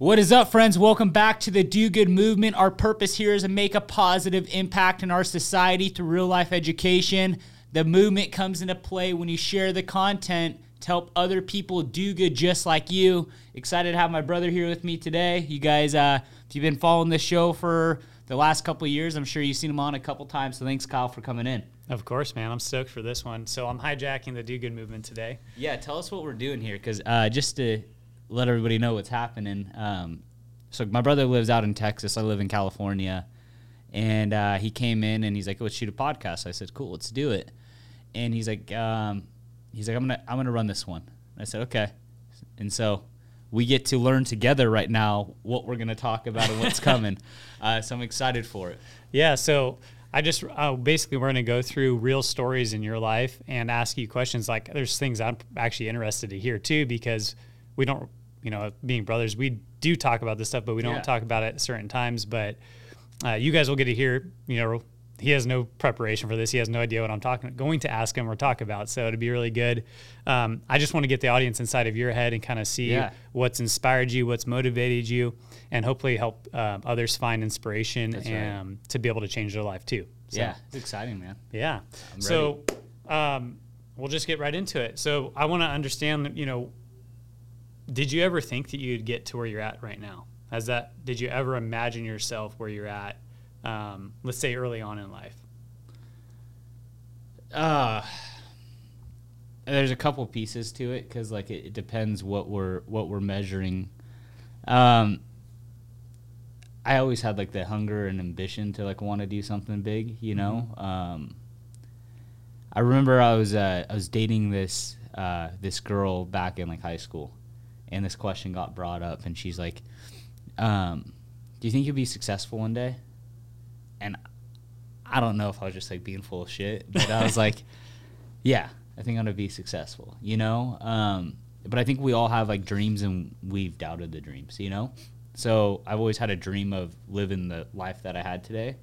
What is up, friends? Welcome back to the Do Good Movement. Our purpose here is to make a positive impact in our society through real life education. The movement comes into play when you share the content to help other people do good just like you. Excited to have my brother here with me today. You guys, uh, if you've been following this show for the last couple of years, I'm sure you've seen him on a couple times. So thanks, Kyle, for coming in. Of course, man. I'm stoked for this one. So I'm hijacking the Do Good movement today. Yeah, tell us what we're doing here, because uh, just to let everybody know what's happening. Um, so my brother lives out in Texas. I live in California, and uh, he came in and he's like, "Let's shoot a podcast." I said, "Cool, let's do it." And he's like, um, "He's like, I'm gonna I'm gonna run this one." I said, "Okay," and so we get to learn together right now what we're gonna talk about and what's coming. Uh, so I'm excited for it. Yeah. So I just uh, basically we're going to go through real stories in your life and ask you questions. Like there's things I'm actually interested to hear too because we don't you know, being brothers, we do talk about this stuff, but we don't yeah. talk about it at certain times. But uh, you guys will get to hear, you know, he has no preparation for this. He has no idea what I'm talking, going to ask him or talk about. So it'd be really good. Um, I just want to get the audience inside of your head and kind of see yeah. what's inspired you, what's motivated you, and hopefully help uh, others find inspiration That's and right. to be able to change their life too. So, yeah, it's exciting, man. Yeah. so um, we'll just get right into it. So I want to understand, you know, did you ever think that you'd get to where you're at right now? Has that did you ever imagine yourself where you're at? Um, let's say early on in life. Uh there's a couple pieces to it because like it, it, depends what we're what we're measuring. Um, I always had like the hunger and ambition to like want to do something big, you know. Mm-hmm. Um, I remember I was uh, I was dating this uh, this girl back in like high school, and this question got brought up, and she's like, um, "Do you think you'll be successful one day?" And I don't know if I was just like being full of shit, but I was like, "Yeah, I think I'm gonna be successful," you know. Um, but I think we all have like dreams, and we've doubted the dreams, you know. So I've always had a dream of living the life that I had today,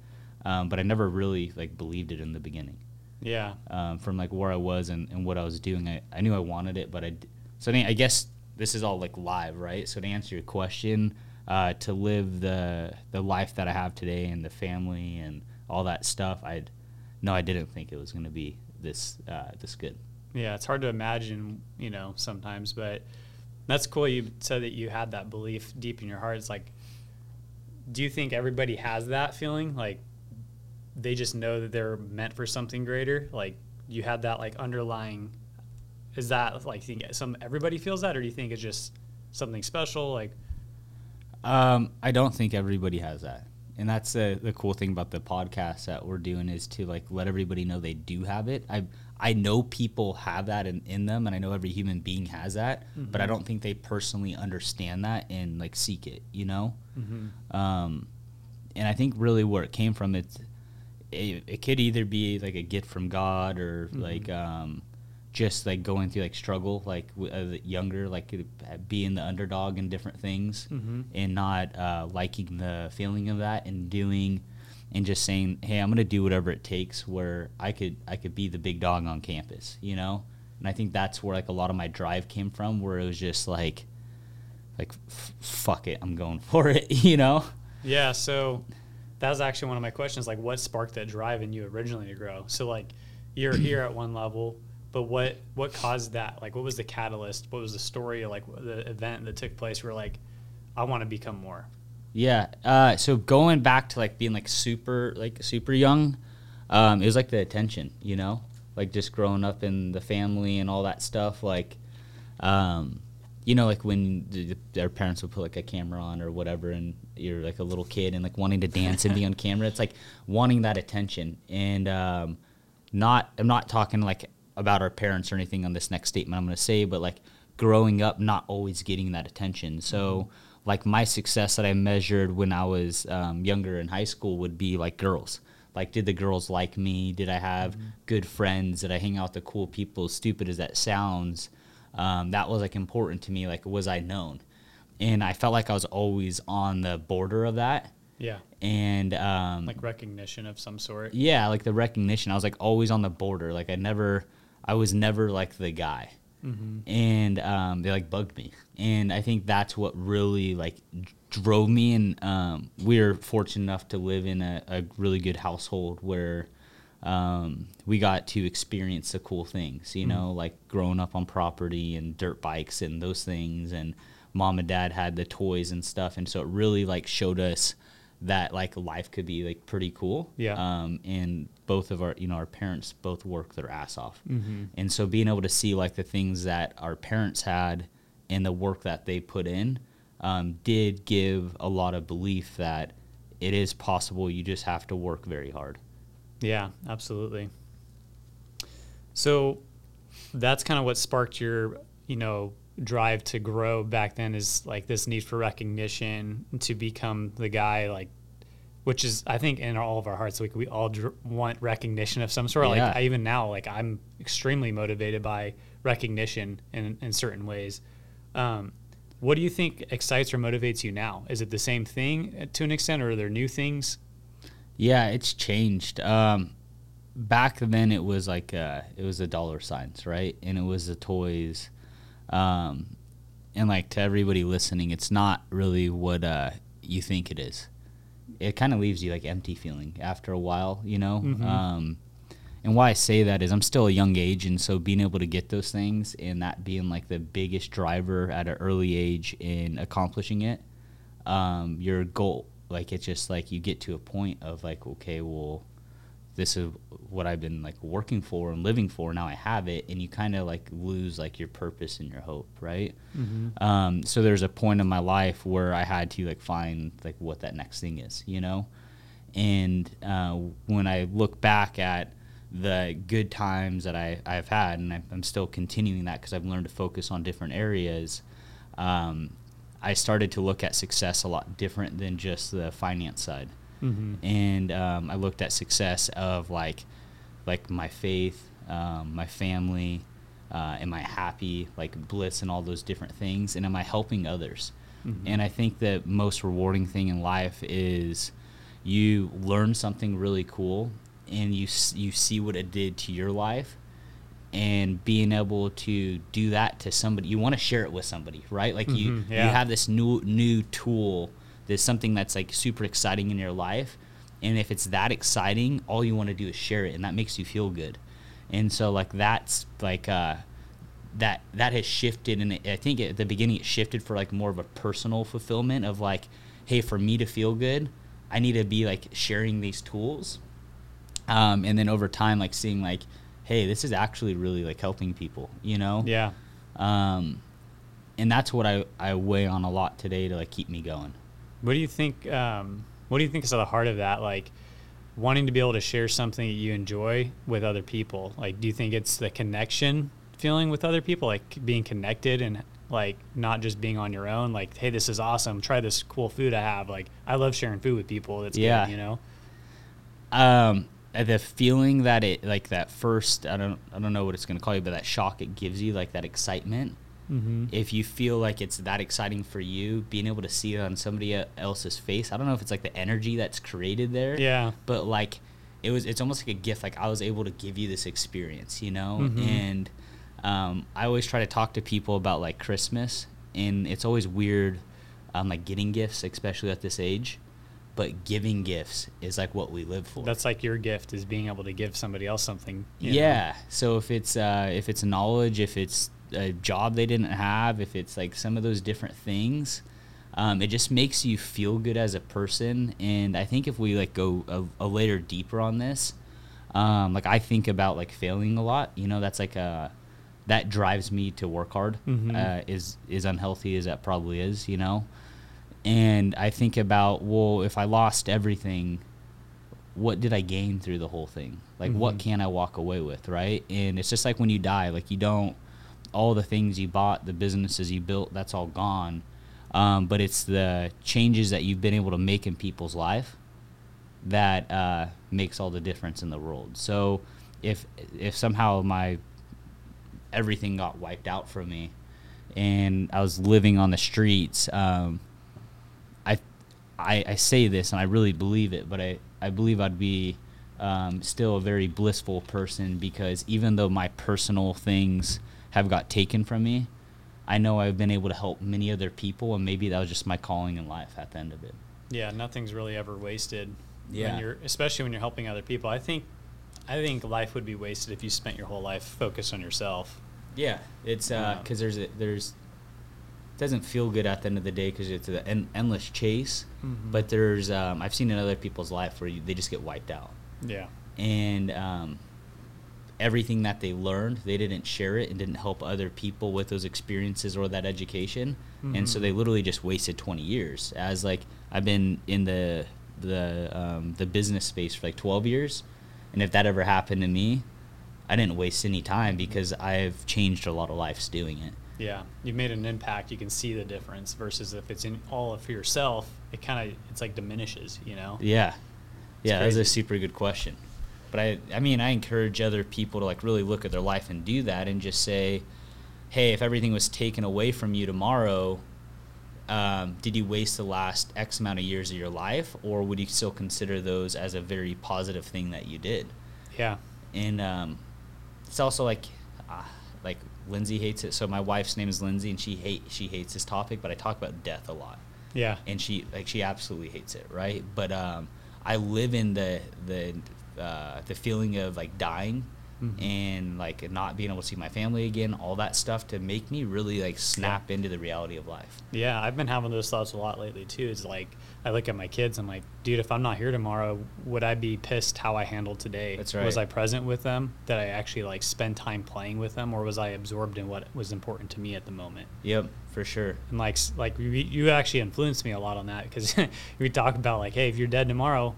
um, but I never really like believed it in the beginning. Yeah. Um, from like where I was and, and what I was doing, I, I knew I wanted it, but I so I, mean, I guess this is all like live, right? So to answer your question, uh, to live the the life that I have today and the family and all that stuff, I'd no, I didn't think it was going to be this uh, this good. Yeah, it's hard to imagine, you know, sometimes, but that's cool. You said that you had that belief deep in your heart. It's like, do you think everybody has that feeling? Like, they just know that they're meant for something greater. Like, you had that like underlying is that like think some everybody feels that, or do you think it's just something special? Like, um, I don't think everybody has that, and that's the the cool thing about the podcast that we're doing is to like let everybody know they do have it. I I know people have that in, in them, and I know every human being has that, mm-hmm. but I don't think they personally understand that and like seek it. You know, mm-hmm. um, and I think really where it came from, it's it, it could either be like a gift from God or mm-hmm. like um, just like going through like struggle like uh, younger like uh, being the underdog in different things mm-hmm. and not uh, liking the feeling of that and doing and just saying hey i'm gonna do whatever it takes where i could i could be the big dog on campus you know? And i think that's where like a lot of my drive came from where it was just like like f- fuck it i'm going for it you know? Yeah so that was actually one of my questions like what sparked that drive in you originally to grow? So like you're here at one level but what what caused that? Like, what was the catalyst? What was the story? Like the event that took place? Where like, I want to become more. Yeah. Uh, so going back to like being like super like super young, um, it was like the attention, you know, like just growing up in the family and all that stuff. Like, um, you know, like when the, their parents would put like a camera on or whatever, and you're like a little kid and like wanting to dance and be on camera. It's like wanting that attention and. Um, not I'm not talking like about our parents or anything on this next statement I'm going to say, but like growing up, not always getting that attention. So, like my success that I measured when I was um, younger in high school would be like girls. Like, did the girls like me? Did I have mm-hmm. good friends? Did I hang out with the cool people? Stupid as that sounds, um, that was like important to me. Like, was I known? And I felt like I was always on the border of that. Yeah. And um, like recognition of some sort. Yeah, like the recognition. I was like always on the border. Like I never I was never like the guy. and um, they like bugged me, and I think that's what really like drove me. And um, we're fortunate enough to live in a, a really good household where um, we got to experience the cool things, you know, like growing up on property and dirt bikes and those things. And mom and dad had the toys and stuff. And so it really like showed us that like life could be like pretty cool. Yeah. Um, and both of our, you know, our parents both work their ass off. And so being able to see like the things that our parents had and the work that they put in um, did give a lot of belief that it is possible. You just have to work very hard. Yeah, absolutely. So that's kind of what sparked your, you know, drive to grow back then is like this need for recognition to become the guy like which is I think in all of our hearts like we all dr- want recognition of some sort Yeah. like I, even now like I'm extremely motivated by recognition in in certain ways. Um, what do you think excites or motivates you now? Is it the same thing uh, to an extent or are there new things? Yeah, it's changed. Um, back then, it was like uh, it was the dollar signs, right? And it was the toys. Um, and like to everybody listening, it's not really what uh, you think it is. It kind of leaves you like empty feeling after a while, you know. Um, and why I say that is I'm still a young age, and so being able to get those things and that being like the biggest driver at an early age in accomplishing it, um, your goal. Like it's just like you get to a point of like, okay, well, this is what I've been like working for and living for. Now I have it, and you kind of like lose like your purpose and your hope, right? Um, so there's a point in my life where I had to like find like what that next thing is, you know. And uh, when I look back at the good times that I, I've had, and I, I'm still continuing that because I've learned to focus on different areas, um, I started to look at success a lot different than just the finance side. And um, I looked at success of like, like my faith, um, my family, uh, am I happy, like bliss and all those different things, and am I helping others? And I think the most rewarding thing in life is you learn something really cool and you you see what it did to your life and being able to do that to somebody you want to share it with somebody right like you Mhm, yeah. you have this new new tool there's something that's like super exciting in your life and if it's that exciting all you want to do is share it and that makes you feel good. And so like that's like uh that that has shifted and it, i think at the beginning it shifted for like more of a personal fulfillment of like hey for me to feel good i need to be like sharing these tools. Um, and then over time like seeing like hey this is actually really like helping people you know? Yeah. um, and that's what I, I weigh on a lot today to like keep me going What do you think? Um, what do you think is at the heart of that? Like wanting to be able to share something that you enjoy with other people. Like, do you think it's the connection feeling with other people, like being connected and like not just being on your own? Like, hey, this is awesome. Try this cool food I have. Like, I love sharing food with people. That's Yeah. good, you know. um, uh, the feeling that it like that first I don't I don't know what it's gonna call you but that shock it gives you like that excitement Mm-hmm. if you feel like it's that exciting for you being able to see it on somebody else's face I don't know if it's like the energy that's created there Yeah. but like it was it's almost like a gift like i was able to give you this experience you know Mhm. and um, i always try to talk to people about like christmas and it's always weird um, like getting gifts especially at this age but giving gifts is like what we live for That's like your gift is being able to give somebody else something. you know? yeah so if it's uh, if it's knowledge if it's a job they didn't have if it's like some of those different things um, it just makes you feel good as a person and i think if we like go a, a layer deeper on this um, like i think about like failing a lot you know that's like a that drives me to work hard Mhm. uh, is is unhealthy as that probably is you know and i think about well if i lost everything what did I gain through the whole thing? Like, what Mhm. can I walk away with, right? And it's just like when you die, like, you don't, all the things you bought, the businesses you built, that's all gone. Um, but it's the changes that you've been able to make in people's life that uh, makes all the difference in the world. So if if somehow my everything got wiped out from me and I was living on the streets, um, I, I I say this and I really believe it, but I, I believe I'd be um, still a very blissful person because even though my personal things have got taken from me, I know I've been able to help many other people, and maybe that was just my calling in life at the end of it. Yeah, nothing's really ever wasted. Yeah. When you're, especially when you're helping other people. I think, I think life would be wasted if you spent your whole life focused on yourself. Yeah, it's Yeah. because there's a, there's it doesn't feel good at the end of the day because it's an en- endless chase. Mhm. But there's um, I've seen in other people's life where you, they just get wiped out, Yeah. and um, everything that they learned they didn't share it and didn't help other people with those experiences or that education, and so Mhm. they literally just wasted 20 years. As like I've been in the the um, the business space for like 12 years, and if that ever happened to me, I didn't waste any time because I've changed a lot of lives doing it. Yeah, you've made an impact. You can see the difference versus if it's in all for yourself, it kind of it's like diminishes. You know. Yeah, yeah, that's a super good question. But I, I mean, I encourage other people to like really look at their life and do that, and just say, hey, if everything was taken away from you tomorrow, um, did you waste the last X amount of years of your life, or would you still consider those as a very positive thing that you did? Yeah. and um, it's also like uh, like Lindsay hates it. So my wife's name is Lindsay, and she hate she hates this topic. But I talk about death a lot, Yeah. and she like she absolutely hates it, right? But um, I live in the the uh, the feeling of like dying. Mhm. And like not being able to see my family again, all that stuff to make me really like snap into the reality of life. Yeah, I've been having those thoughts a lot lately too. It's like I look at my kids, I'm like, dude, if I'm not here tomorrow, would I be pissed how I handled today? That's right. Was. I present with them? Did I actually like spend time playing with them, or was I absorbed in what was important to me at the moment? Yep, for sure. And like, like you, you actually influenced me a lot on that because we talk about like, hey, if you're dead tomorrow,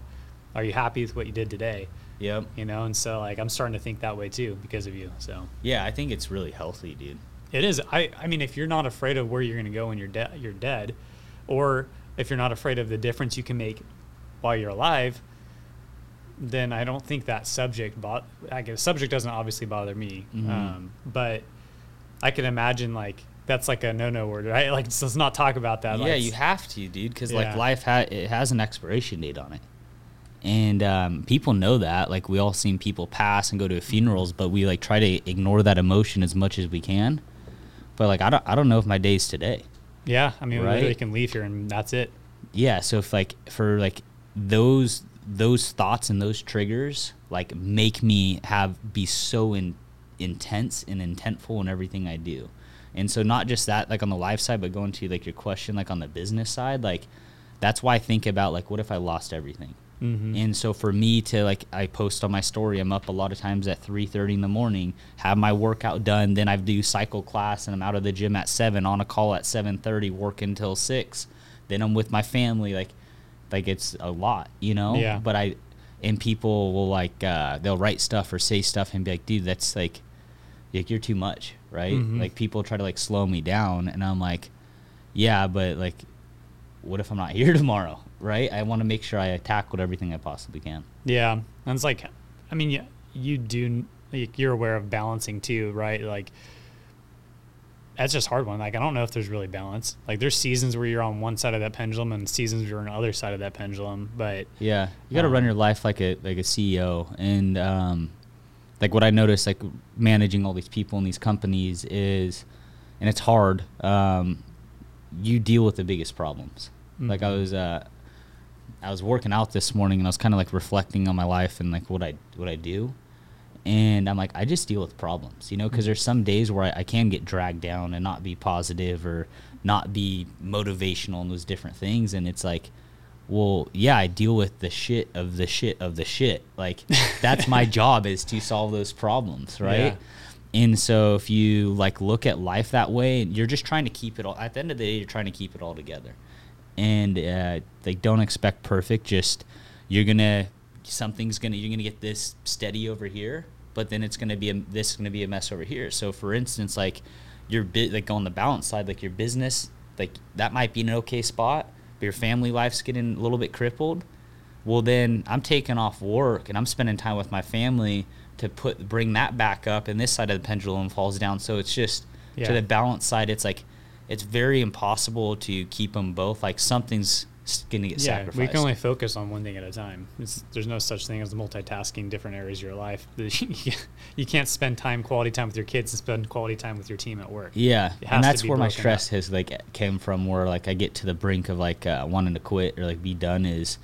are you happy with what you did today? Yep. You know, and so like I'm starting to think that way too because of you. So Yeah, I think it's really healthy, dude. it is. I I mean, if you're not afraid of where you're going to go when you're dead, you're dead, or if you're not afraid of the difference you can make while you're alive, then I don't think that subject. Bo- I guess subject doesn't obviously bother me, Mhm. um, but I can imagine like that's like a no-no word, right? Like let's not talk about that. yeah, like, you have to, dude, because Yeah. like life ha- it has an expiration date on it, and um, people know that. Like we all seen people pass and go to funerals, but we like try to ignore that emotion as much as we can. But like I don't, I don't know if my day's today. Yeah, I mean, we literally can leave here and that's it. Yeah, so if like for like those those thoughts and those triggers like make me have be so in, intense and intentful in everything I do. And so not just that like on the life side but going to like your question like on the business side like that's why I think about like what if I lost everything. Mm-hmm. And so for me to like I post on my story, I'm up a lot of times at three thirty in the morning, have my workout done, then I do cycle class and I'm out of the gym at seven, on a call at seven thirty, work until six. Then I'm with my family, like like it's a lot, you know? Yeah. But I and people will like uh, they'll write stuff or say stuff and be like, dude, that's like like you're too much, right? Mhm. Like people try to like slow me down and I'm like, Yeah, but like what if I'm not here tomorrow? Right? I want to make sure I tackled everything I possibly can. Yeah, and it's like, I mean, you, you do like, you're aware of balancing too, right? Like that's just hard one. Like I don't know if there's really balance. Like there's seasons where you're on one side of that pendulum and seasons where you're on the other side of that pendulum. But Yeah, you got to run Um, your life like a like a CEO, and um, like what I noticed, like managing all these people in these companies is, and it's hard. Um, you deal with the biggest problems. Like I Mhm. was, uh, I was working out this morning, and I was kind of like reflecting on my life and like what I what I do, and I'm like, I just deal with problems, you know, because there's some days where I, I can get dragged down and not be positive or not be motivational and those different things, and it's like well, yeah, I deal with the shit of the shit of the shit. Like that's my job is to solve those problems, right? Yeah. And so if you like look at life that way, you're just trying to keep it all. At the end of the day, you're trying to keep it all together, and uh, like don't expect perfect. Just you're gonna something's gonna you're gonna get this steady over here, but then it's gonna be a, this is gonna be a mess over here. So for instance, like your bit like on the balance side, like your business, like that might be an okay spot, but your family life's getting a little bit crippled. Well, then I'm taking off work and I'm spending time with my family to put bring that back up, and this side of the pendulum falls down. So it's just Yeah. to the balance side. It's like it's very impossible to keep them both. Like something's gonna get yeah, sacrificed. we can only focus on one thing at a time. It's, there's no such thing as multitasking different areas of your life. you can't spend time, quality time with your kids, and spend quality time with your team at work. Yeah, and that's where my stress up. has like came from. Where like I get to the brink of like uh, wanting to quit or like be done. Is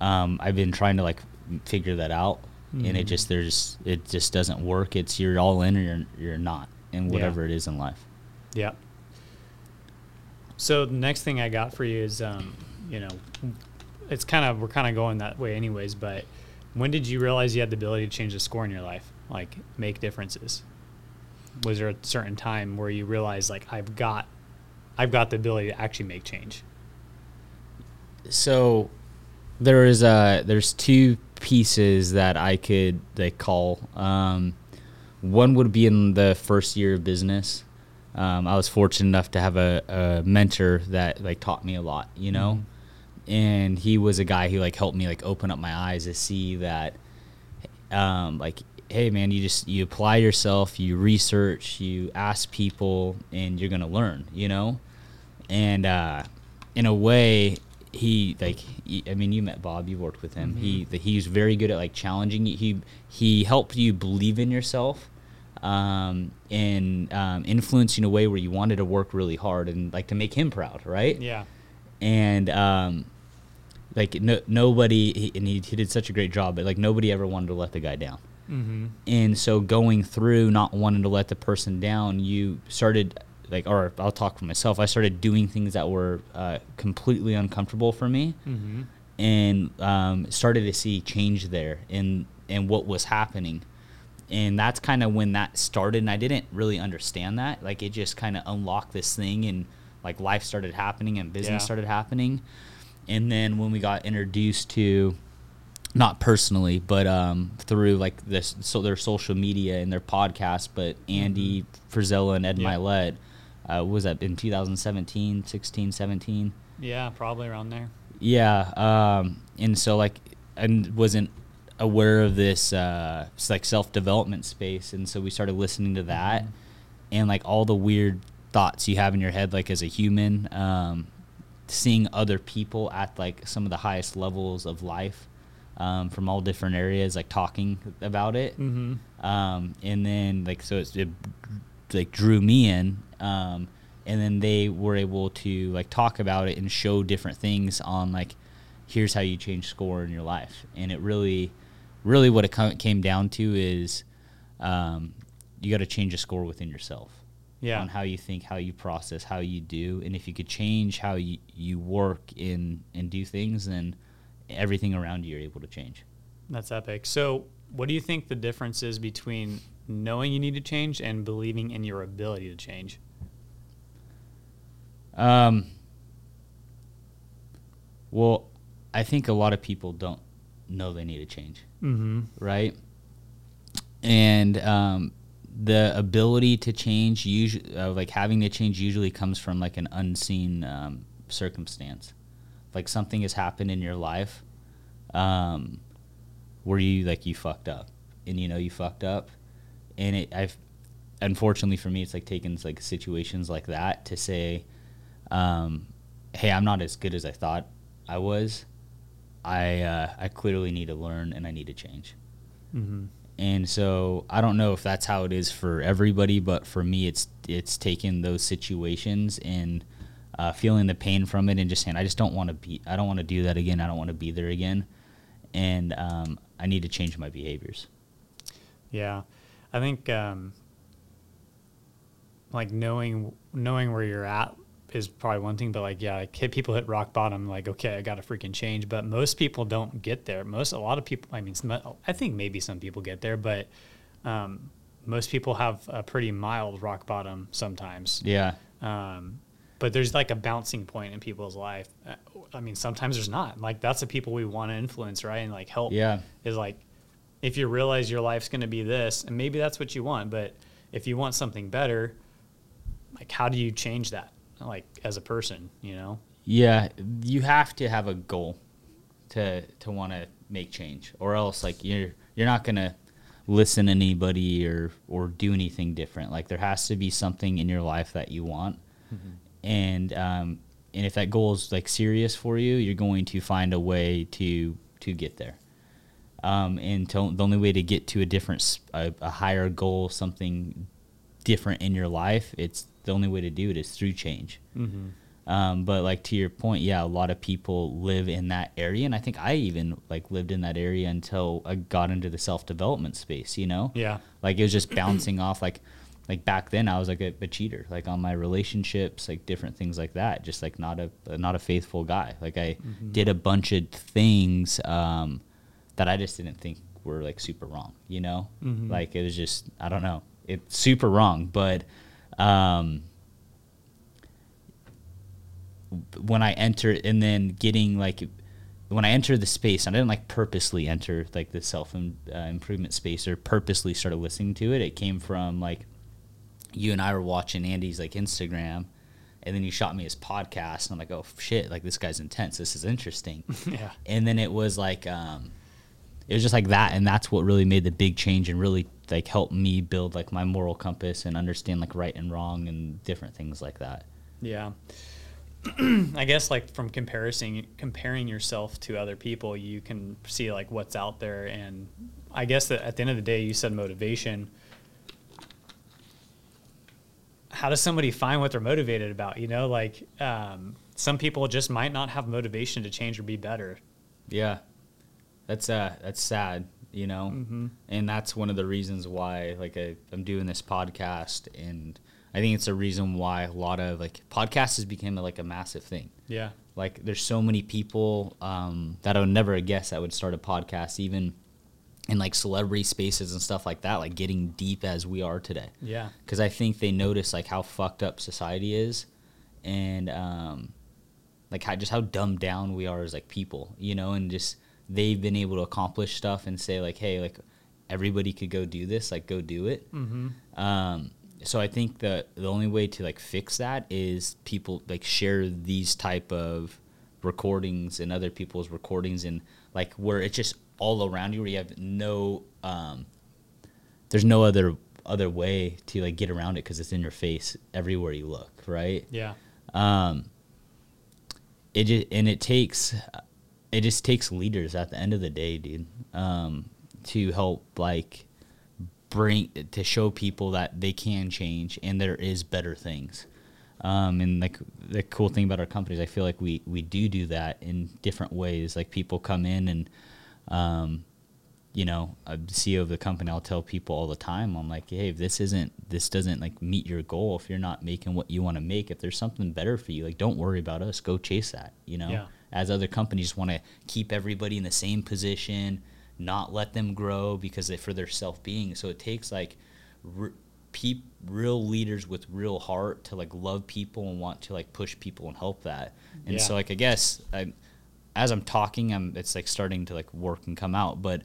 um, I've been trying to like figure that out, and it Mhm. just there's it just doesn't work. It's you're all in or you're you're not, in Yeah. whatever it is in life. Yeah. So the next thing I got for you is, um, you know, it's kind of we're kind of going that way anyways. But when did you realize you had the ability to change the score in your life, like make differences? Was there a certain time where you realized like I've got, I've got the ability to actually make change? So there is uh there's two pieces that I could like call. Um, one would be in the first year of business. Um, I was fortunate enough to have a, a mentor that like taught me a lot, you know, and he was a guy who like helped me like open up my eyes to see that, um, like, hey man, you just you apply yourself, you research, you ask people, and you're gonna learn, you know, and uh, in a way, he like he, I mean, you met Bob, you worked with him. He the, he's very good at like challenging you. He he helped you believe in yourself, um, and um, influence in a way where you wanted to work really hard and like to make him proud, right? Yeah. and um, like no, nobody he, and he, he did such a great job but like nobody ever wanted to let the guy down Mm-hmm. and so going through not wanting to let the person down you started like or i'll talk for myself i started doing things that were uh, completely uncomfortable for me Mm-hmm. and um, started to see change there in in what was happening and that's kind of when that started and i didn't really understand that like it just kind of unlocked this thing and like life started happening and business Yeah. started happening and then when we got introduced to not personally but um, through like this so their social media and their podcast but Andy Frisella and ed Yeah. Mylett uh, was that in 2017 16 17 Yeah, probably around there. yeah, um, and so like and wasn't aware of this uh, like self development space, and so we started listening to that, Mm-hmm. and like all the weird thoughts you have in your head, like as a human, um, seeing other people at like some of the highest levels of life um, from all different areas, like talking about it, Mm-hmm. um, and then like so it's, it like drew me in um, and then they were able to like talk about it and show different things on like here's how you change score in your life and it really really what it came down to is um, you got to change a score within yourself Yeah. on how you think how you process how you do and if you could change how you, you work in and do things then everything around you you're able to change That's epic. So, what do you think the difference is between knowing you need to change and believing in your ability to change? Um, well, I think a lot of people don't know they need to change, Mm-hmm. right? And um, the ability to change, usually, uh, like having to change, usually comes from like an unseen um, circumstance, like something has happened in your life, um, where you like you fucked up, and you know you fucked up, and it I've unfortunately for me it's like taking like situations like that to say um, hey, I'm not as good as I thought I was. I uh, I clearly need to learn and I need to change. Mm-hmm. And so I don't know if that's how it is for everybody, but for me, it's it's taking those situations and uh, feeling the pain from it and just saying I just don't want to be I don't want to do that again. I don't want to be there again, and um, I need to change my behaviors. Yeah, I think um, like knowing knowing where you're at is probably one thing, but like yeah, like hit people hit rock bottom. Like okay, I got to freaking change, but most people don't get there. Most a lot of people. I mean, I think maybe some people get there, but um, most people have a pretty mild rock bottom sometimes. Yeah, Um, but there's like a bouncing point in people's life. Uh, I mean, sometimes there's not. Like that's the people we want to influence, right? And like help yeah, is like if you realize your life's going to be this, and maybe that's what you want, but if you want something better, like how do you change that? Like as a person, you know? yeah. You have to have a goal to to want to make change, or else like you're you're not gonna listen to anybody or or do anything different. Like there has to be something in your life that you want, and um, and if that goal is like serious for you, you're going to find a way to to get there. Um, and to, the only way to get to a different, a, a higher goal, something different in your life, it's the only way to do it is through change. Mm-hmm. Um, but like to your point, yeah, a lot of people live in that area, and I think I even like lived in that area until I got into the self development space. You know, Yeah. like it was just bouncing off like like back then I was like a, a cheater like on my relationships like different things like that just like not a not a faithful guy like I did a bunch of things um, that I just didn't think were like super wrong you know Mhm. like it was just I don't know it's super wrong but um, when I enter and then getting like when I entered the space, I didn't like purposely enter like the self uh, improvement space or purposely started listening to it. It came from like you and I were watching Andy's like Instagram, and then you shot me his podcast, and I'm like, oh shit, like this guy's intense. This is interesting. Yeah. and then it was like um, it was just like that, and that's what really made the big change and really like helped me build like my moral compass and understand like right and wrong and different things like that. Yeah. I guess like from comparison comparing yourself to other people, you can see like what's out there and I guess that at the end of the day you said motivation. How does somebody find what they're motivated about? You know, like um, some people just might not have motivation to change or be better. Yeah, that's uh that's sad, you know, Mhm. and that's one of the reasons why like I, I'm doing this podcast, and I think it's a reason why a lot of like podcasts has become like a massive thing. Yeah. Like there's so many people um, that I would never guess that would start a podcast, even in like celebrity spaces and stuff like that, like getting deep as we are today Yeah. because I think they notice like how fucked up society is, and um, like how just how dumbed down we are as like people, you know, and just they've been able to accomplish stuff and say like, hey, like everybody could go do this, like go do it. Mm-hmm. Um, so I think that the only way to like fix that is people like share these type of recordings and other people's recordings and like where it's just all around you where you have no um, there's no other other way to like get around it because it's in your face everywhere you look right Yeah. um it just, and it takes it just takes leaders at the end of the day dude um to help like bring to show people that they can change and there is better things um and like the cool thing about our companies i feel like we we do do that in different ways like people come in and um you know, a CEO of the company, I'll tell people all the time, I'm like, hey, if this isn't, this doesn't like meet your goal, if you're not making what you want to make, if there's something better for you, like, don't worry about us, go chase that, you know? Yeah. As other companies want to keep everybody in the same position, not let them grow because they, for their self being. So it takes like r- peop, real leaders with real heart to like love people and want to like push people and help that. And Yeah. so, like, I guess I, as I'm talking, I'm it's like starting to like work and come out, but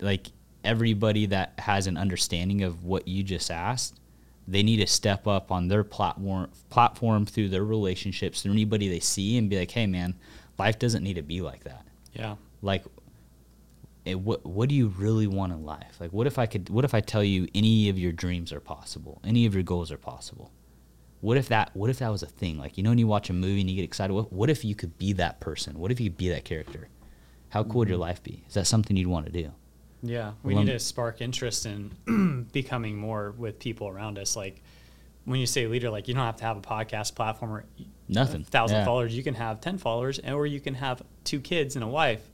like everybody that has an understanding of what you just asked, they need to step up on their platform platform through their relationships, through anybody they see, and be like, "Hey, man, life doesn't need to be like that. Yeah. Like, it, what what do you really want in life? Like, what if I could? What if I tell you any of your dreams are possible, any of your goals are possible? What if that? What if that was a thing? Like, you know, when you watch a movie and you get excited, what, what if you could be that person? What if you could be that character? How cool would your mm-hmm. life be? Is that something you'd want to do? Yeah, we need to spark interest in becoming more with people around us. Like when you say leader, like you don't have to have a podcast platform or Nothing. a thousand Yeah. followers. You can have ten followers, and or you can have two kids and a wife.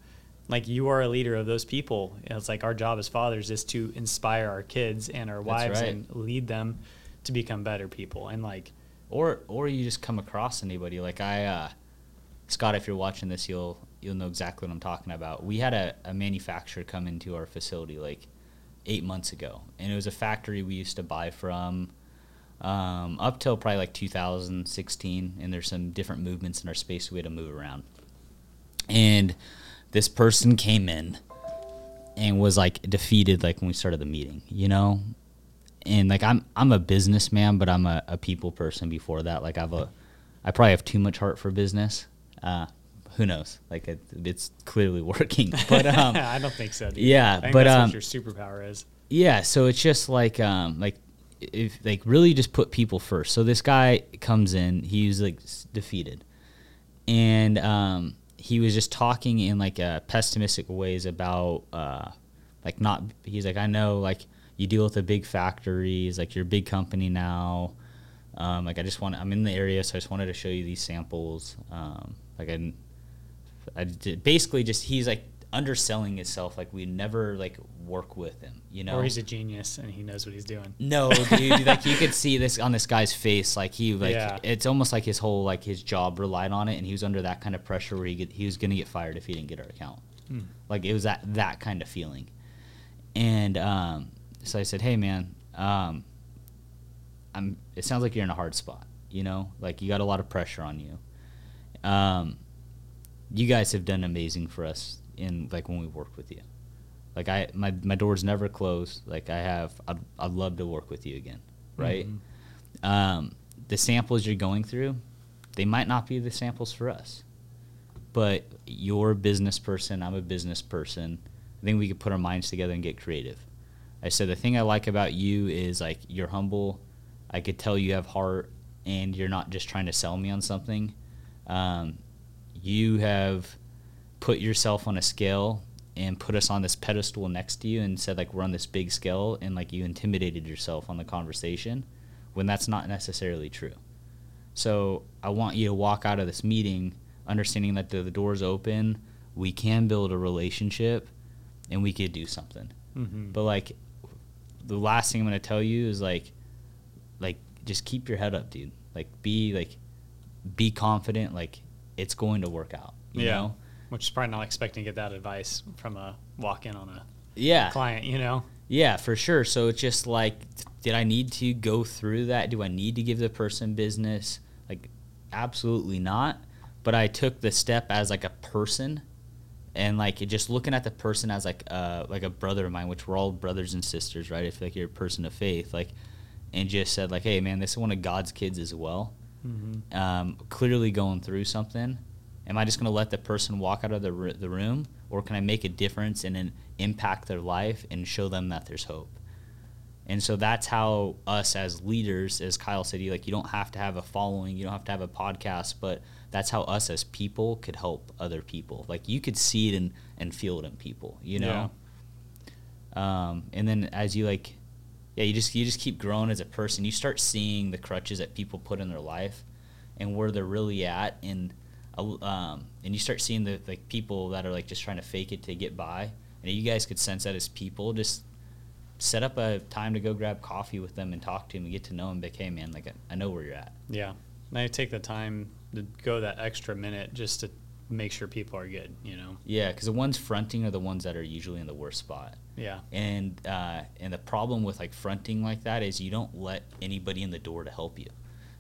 Like you are a leader of those people. It's like our job as fathers is to inspire our kids and our wives right. and lead them to become better people. And like, or or you just come across anybody like I uh, Scott if you're watching this you'll you'll know exactly what I'm talking about. We had a, a manufacturer come into our facility like eight months ago and it was a factory we used to buy from um, up till probably like 2016 and there's some different movements in our space we had to move around and this person came in and was like defeated like when we started the meeting you know and like I'm I'm a businessman, but I'm a, a people person before that. Like I've a I probably have too much heart for business. Uh, who knows? Like it, it's clearly working, but um, I don't think so. Dude. yeah, I think but that's um, what your superpower is. yeah. So it's just like um like if like really just put people first. So this guy comes in, he's like defeated, and um, he was just talking in like uh, pessimistic ways about uh, like not. He's like, I know, like you deal with the big factories, like you're a big company now. Um, like I just want, I'm in the area, so I just wanted to show you these samples. Um, like I, I did, basically just he's like underselling himself. Like we never like work with him, you know. Or he's a genius and he knows what he's doing. No, dude. like you could see this on this guy's face. Like he like Yeah. it's almost like his whole like his job relied on it, and he was under that kind of pressure where he get, he was gonna get fired if he didn't get our account. Hmm. Like it was that that kind of feeling. And um, so I said, "Hey, man, um, I'm. It sounds like you're in a hard spot. You know, like you got a lot of pressure on you. Um, you guys have done amazing for us in like when we work with you. Like I, my my doors never closed. Like I have, I'd, I'd love to work with you again, right? Um, the samples you're going through, they might not be the samples for us, but you're a business person. I'm a business person. I think we could put our minds together and get creative. I said the thing I like about you is like you're humble. I could tell you have heart, and you're not just trying to sell me on something. Um, you have put yourself on a scale and put us on this pedestal next to you and said like we're on this big scale and like you intimidated yourself on the conversation when that's not necessarily true. So I want you to walk out of this meeting understanding that the, the door's open, we can build a relationship, and we could do something. Mm-hmm. But like, the last thing I'm gonna tell you is like, like just keep your head up, dude. Like be like, be confident. Like it's going to work out. You yeah. Know? Which is probably not expecting to get that advice from a walk in on a Yeah. client, you know? Yeah, for sure. So it's just like, did I need to go through that? Do I need to give the person business? Like, absolutely not. But I took the step as like a person, and like just looking at the person as like uh like a brother of mine, which we're all brothers and sisters, right? If like you're a person of faith, like, and just said like, hey man, this is one of God's kids as well. Mm-hmm. Um, clearly going through something. Am I just going to let the person walk out of the, r- the room, or can I make a difference and then impact their life and show them that there's hope? And so that's how us as leaders, as Kyle said, you like you don't have to have a following, you don't have to have a podcast, but that's how us as people could help other people. Like you could see it and, and feel it in people, you know. Um, and then as you like, yeah, you just you just keep growing as a person. You start seeing the crutches that people put in their life, and where they're really at, and um, and you start seeing the like people that are like just trying to fake it to get by. And you guys could sense that as people, just set up a time to go grab coffee with them and talk to them and get to know them. Like, hey man, like I, I know where you're at. Yeah. And I take the time to go that extra minute just to make sure people are good, you know? Yeah, because the ones fronting are the ones that are usually in the worst spot. Yeah. And uh, and the problem with like fronting like that is you don't let anybody in the door to help you.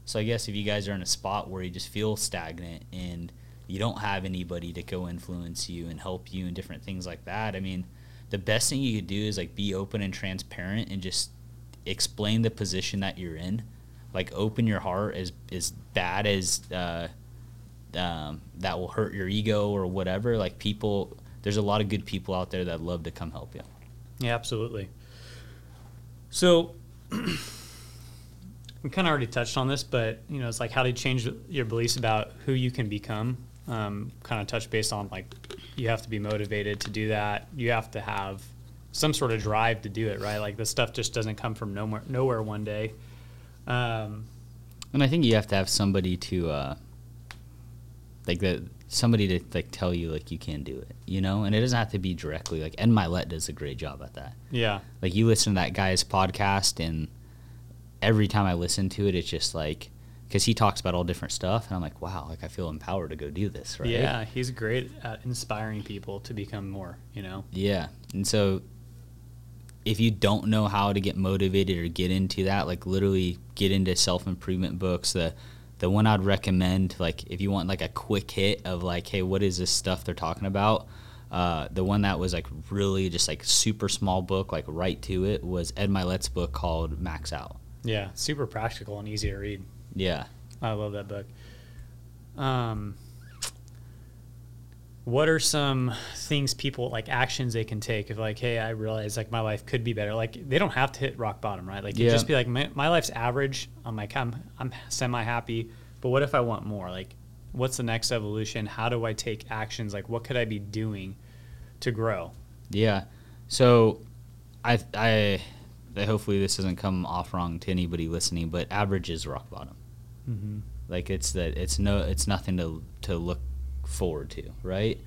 So I guess if you guys are in a spot where you just feel stagnant and you don't have anybody to go influence you and help you and different things like that, I mean, the best thing you could do is like be open and transparent and just explain the position that you're in. Like open your heart as as bad as uh, um, that will hurt your ego or whatever. Like people, there's a lot of good people out there that love to come help you. Yeah, absolutely. So we kind of already touched on this, but you know, it's like how do you change your beliefs about who you can become? Um, kind of touch based on like you have to be motivated to do that. You have to have some sort of drive to do it, right? Like the stuff just doesn't come from nowhere nowhere one day. Um, And I think you have to have somebody to, uh, like the somebody to like tell you like you can do it, you know. And it doesn't have to be directly. Like Ed Mylett does a great job at that. yeah, Like you listen to that guy's podcast, and every time I listen to it, it's just like because he talks about all different stuff, and I'm like, wow, like I feel empowered to go do this, right? yeah, he's great at inspiring people to become more. You know, Yeah. And so if you don't know how to get motivated or get into that, like literally get into self improvement books, the the one I'd recommend, like if you want like a quick hit of like, hey, what is this stuff they're talking about? Uh, the one that was like really just like super small book, like right to it, was Ed Mylett's book called Max Out. Yeah, super practical and easy to read. Yeah. I love that book. Um, what are some things people like actions they can take if like, hey, I realize like my life could be better. Like they don't have to hit rock bottom, right? Like Yeah. just be like, my, my life's average. I'm like, I'm I'm semi happy, but what if I want more? Like, what's the next evolution? How do I take actions? Like, what could I be doing to grow? Yeah. So, I, I hopefully this doesn't come off wrong to anybody listening, but average is rock bottom. Mm-hmm. Like it's that it's no it's nothing to to look forward to, right?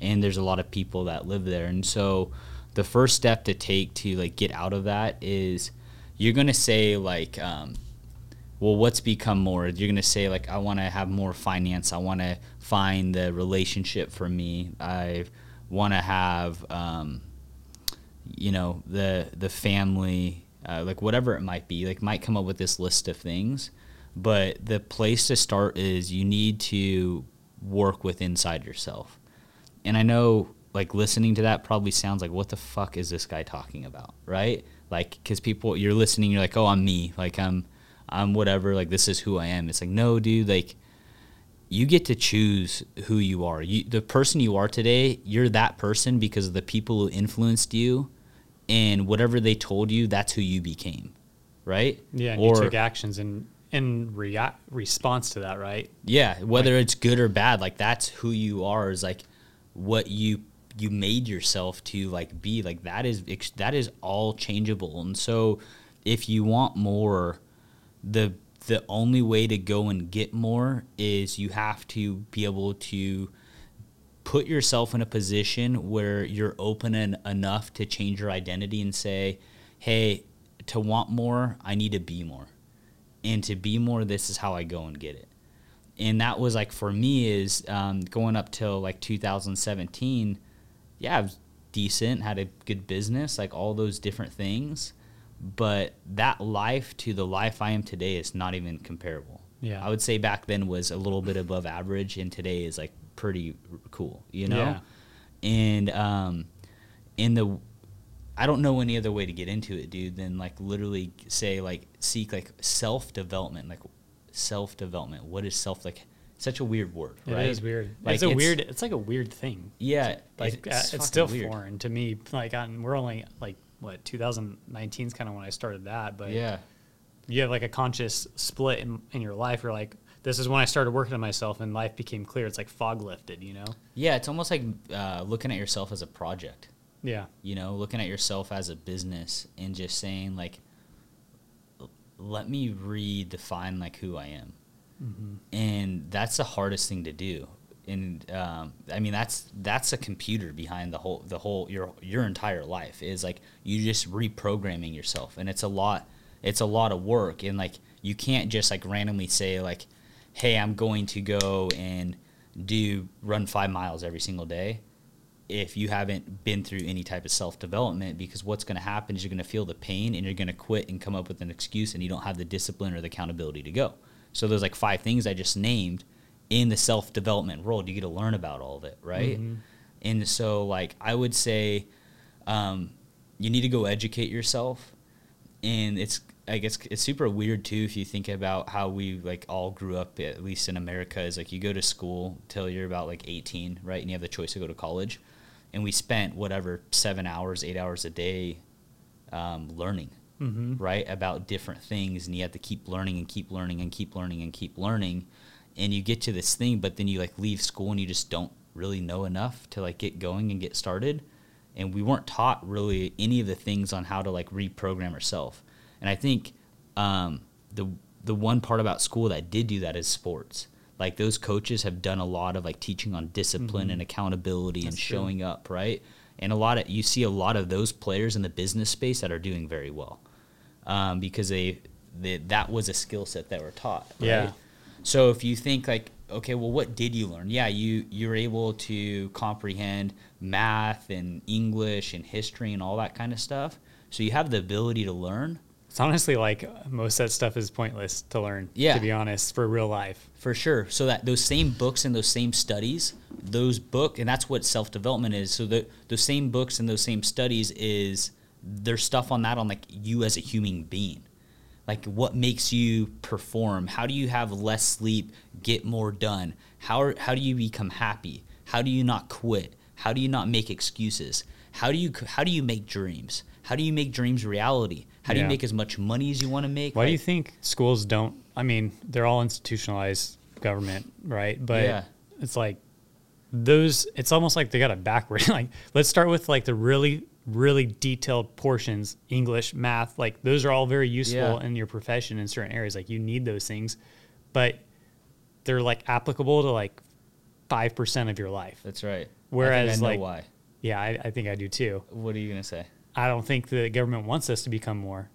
And there's a lot of people that live there, and so the first step to take to like get out of that is you're gonna say like um, well what's become more you're gonna say like i want to have more finance i want to find the relationship for me i want to have um, you know the the family uh, like whatever it might be like might come up with this list of things. But the place to start is you need to work with inside yourself. And i know like listening to that probably sounds like what the fuck is this guy talking about right? Like because people you're listening you're like oh i'm me like i'm i'm whatever like this is who i am. It's like no dude like you get to choose who you are. You, the person you are today you're that person because of the people who influenced you and whatever they told you that's who you became right Yeah, and you took actions in in rea- response to that, right? yeah whether it's good or bad like that's who you are is like what you you made yourself to like be like that is that is all changeable and so if you want more the the only way to go and get more is you have to be able to put yourself in a position where you're open en- enough to change your identity and say hey to want more i need to be more. And to be more this is how i go and get it. And that was like for me is um, going up till like 2017 yeah i was decent had a good business like all those different things. But that life to the life i am today is not even comparable. Yeah. i would say back then was a little bit above average and today is like pretty cool you know Yeah. and um in the I don't know any other way to get into it, dude, than like literally say like seek like self development, like self development. What is self like? Such a weird word, It right? is weird. Like, it's a it's- weird. It's like a weird thing. Yeah, Like it's, uh, it's, still weird. foreign to me. Like on, we're only like what 2019 is kind of when I started that, but Yeah, you have like a conscious split in, in your life. You're like, this is when I started working on myself, and life became clear. It's like fog lifted, you know? yeah. It's almost like uh, looking at yourself as a project. Yeah, You know, looking at yourself as a business and just saying like, let me redefine like who I am. and that's the hardest thing to do and um, i mean that's that's a computer behind the whole the whole your your entire life is like you just reprogramming yourself and it's a lot it's a lot of work and like you can't just like randomly say like hey i'm going to go and do run five miles every single day if you haven't been through any type of self development because what's going to happen is you're going to feel the pain and you're going to quit and come up with an excuse and you don't have the discipline or the accountability to go. So there's like five things I just named in the self development world. You get to learn about all of it, right? And so like I would say um, you need to go educate yourself and it's I guess it's super weird too if you think about how we like all grew up at least in America is like you go to school till you're about like 18 right and you have the choice to go to college. And we spent whatever seven hours eight hours a day um, learning mm-hmm. right about different things and you have to keep learning and keep learning and keep learning and keep learning. And you get to this thing but then you like leave school and you just don't really know enough to like get going and get started. And we weren't taught really any of the things on how to like reprogram ourselves and i think um, the the one part about school that did do that is sports like those coaches have done a lot of like teaching on discipline and accountability and That's true. showing up right and a lot of you see a lot of those players in the business space that are doing very well um, because they, they that was a skill set that were taught right? Yeah. so if you think like okay well what did you learn yeah you you're able to comprehend math and english and history and all that kind of stuff so you have the ability to learn It's honestly like most of that stuff is pointless to learn. Yeah. To be honest, for real life. For sure. So that those same books and those same studies, those book, and that's what self development is. So the those same books and those same studies is there's stuff on that on like you as a human being, like what makes you perform. How do you have less sleep, get more done? How are, how do you become happy? How do you not quit? How do you not make excuses? How do you how do you make dreams? How do you make dreams reality? How do you make as much money as you want to make? Why do you think schools don't? I mean, they're all institutionalized government, right? But Yeah. it's like those. It's almost like they got it backward. like let's start with like the really really detailed portions english math like those are all very useful Yeah. in your profession in certain areas like you need those things but they're like applicable to like 5% of your life That's right. Whereas, I I like- why. yeah I, I think i do too What are you gonna say? I don't think the government wants us to become more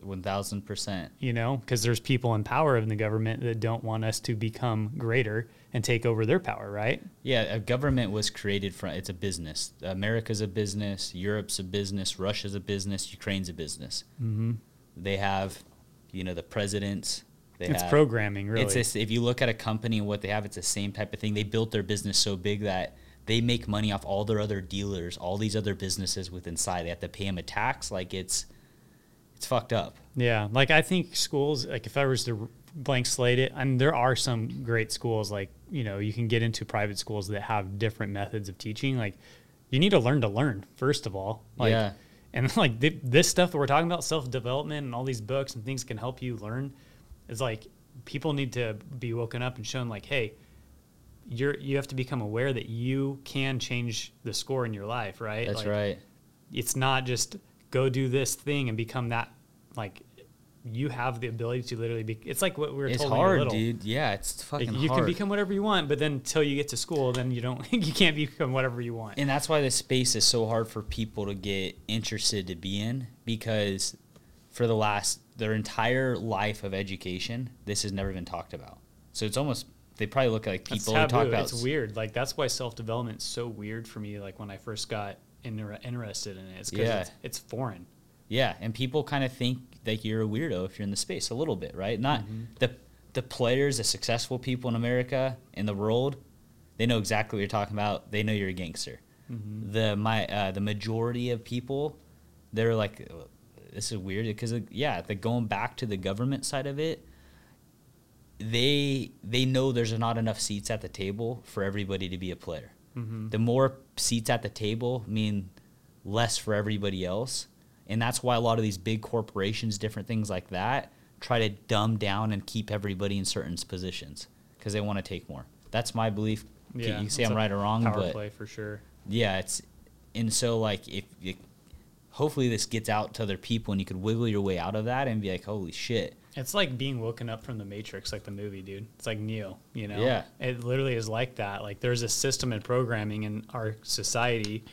One thousand percent. you know because there's people in power in the government that don't want us to become greater and take over their power right Yeah, a government was created from. It's a business. America's a business. Europe's a business. Russia's a business. Ukraine's a business. Mm-hmm. They have, you know, the presidents. They it's have, programming really It's just, if you look at a company and what they have, it's the same type of thing. They built their business so big that they make money off all their other dealers, all these other businesses with inside. They have to pay them a tax. Like it's, it's fucked up. Yeah, like I think schools, like if I was to blank slate it, I and there are some great schools, like you know, you can get into private schools that have different methods of teaching. Like you need to learn to learn first of all. Like, Yeah. And like thi- this stuff that we're talking about, self development and all these books and things can help you learn. Is like people need to be woken up and shown like, hey, you're you have to become aware that you can change the score in your life, right? That's Like, right. it's not just go do this thing and become that like you have the ability to literally be it's like what we were It's told when we were hard, little. dude. Yeah, it's Like, fucking you hard. can become whatever you want but then until you get to school then you don't you can't become whatever you want And that's why this space is so hard for people to get interested to be in because for the last their entire life of education, this has never been talked about. So it's almost they probably look like people who talk about it's weird like that's why self-development is so weird for me like when i first got inter- interested in it it's because Yeah. it's, it's foreign Yeah, and people kind of think that you're a weirdo if you're in the space a little bit, right? Not Mm-hmm. the the players, the successful people in America in the world, they know exactly what you're talking about. They know you're a gangster. Mm-hmm. The my uh, the majority of people, they're like, "Uh, this is weird because yeah, the going back to the government side of it, they they know there's not enough seats at the table for everybody to be a player. Mm-hmm. The more seats at the table mean less for everybody else, and that's why a lot of these big corporations, different things like that, try to dumb down and keep everybody in certain positions because they want to take more. That's my belief. You- you can say I'm right or wrong, power but play for sure yeah, it's and so like if you, hopefully this gets out to other people and you could wiggle your way out of that and be like, holy shit, It's like being woken up from the Matrix, like the movie, dude. It's like Neo, you know? Yeah. It literally is like that. Like there's a system and programming in our society.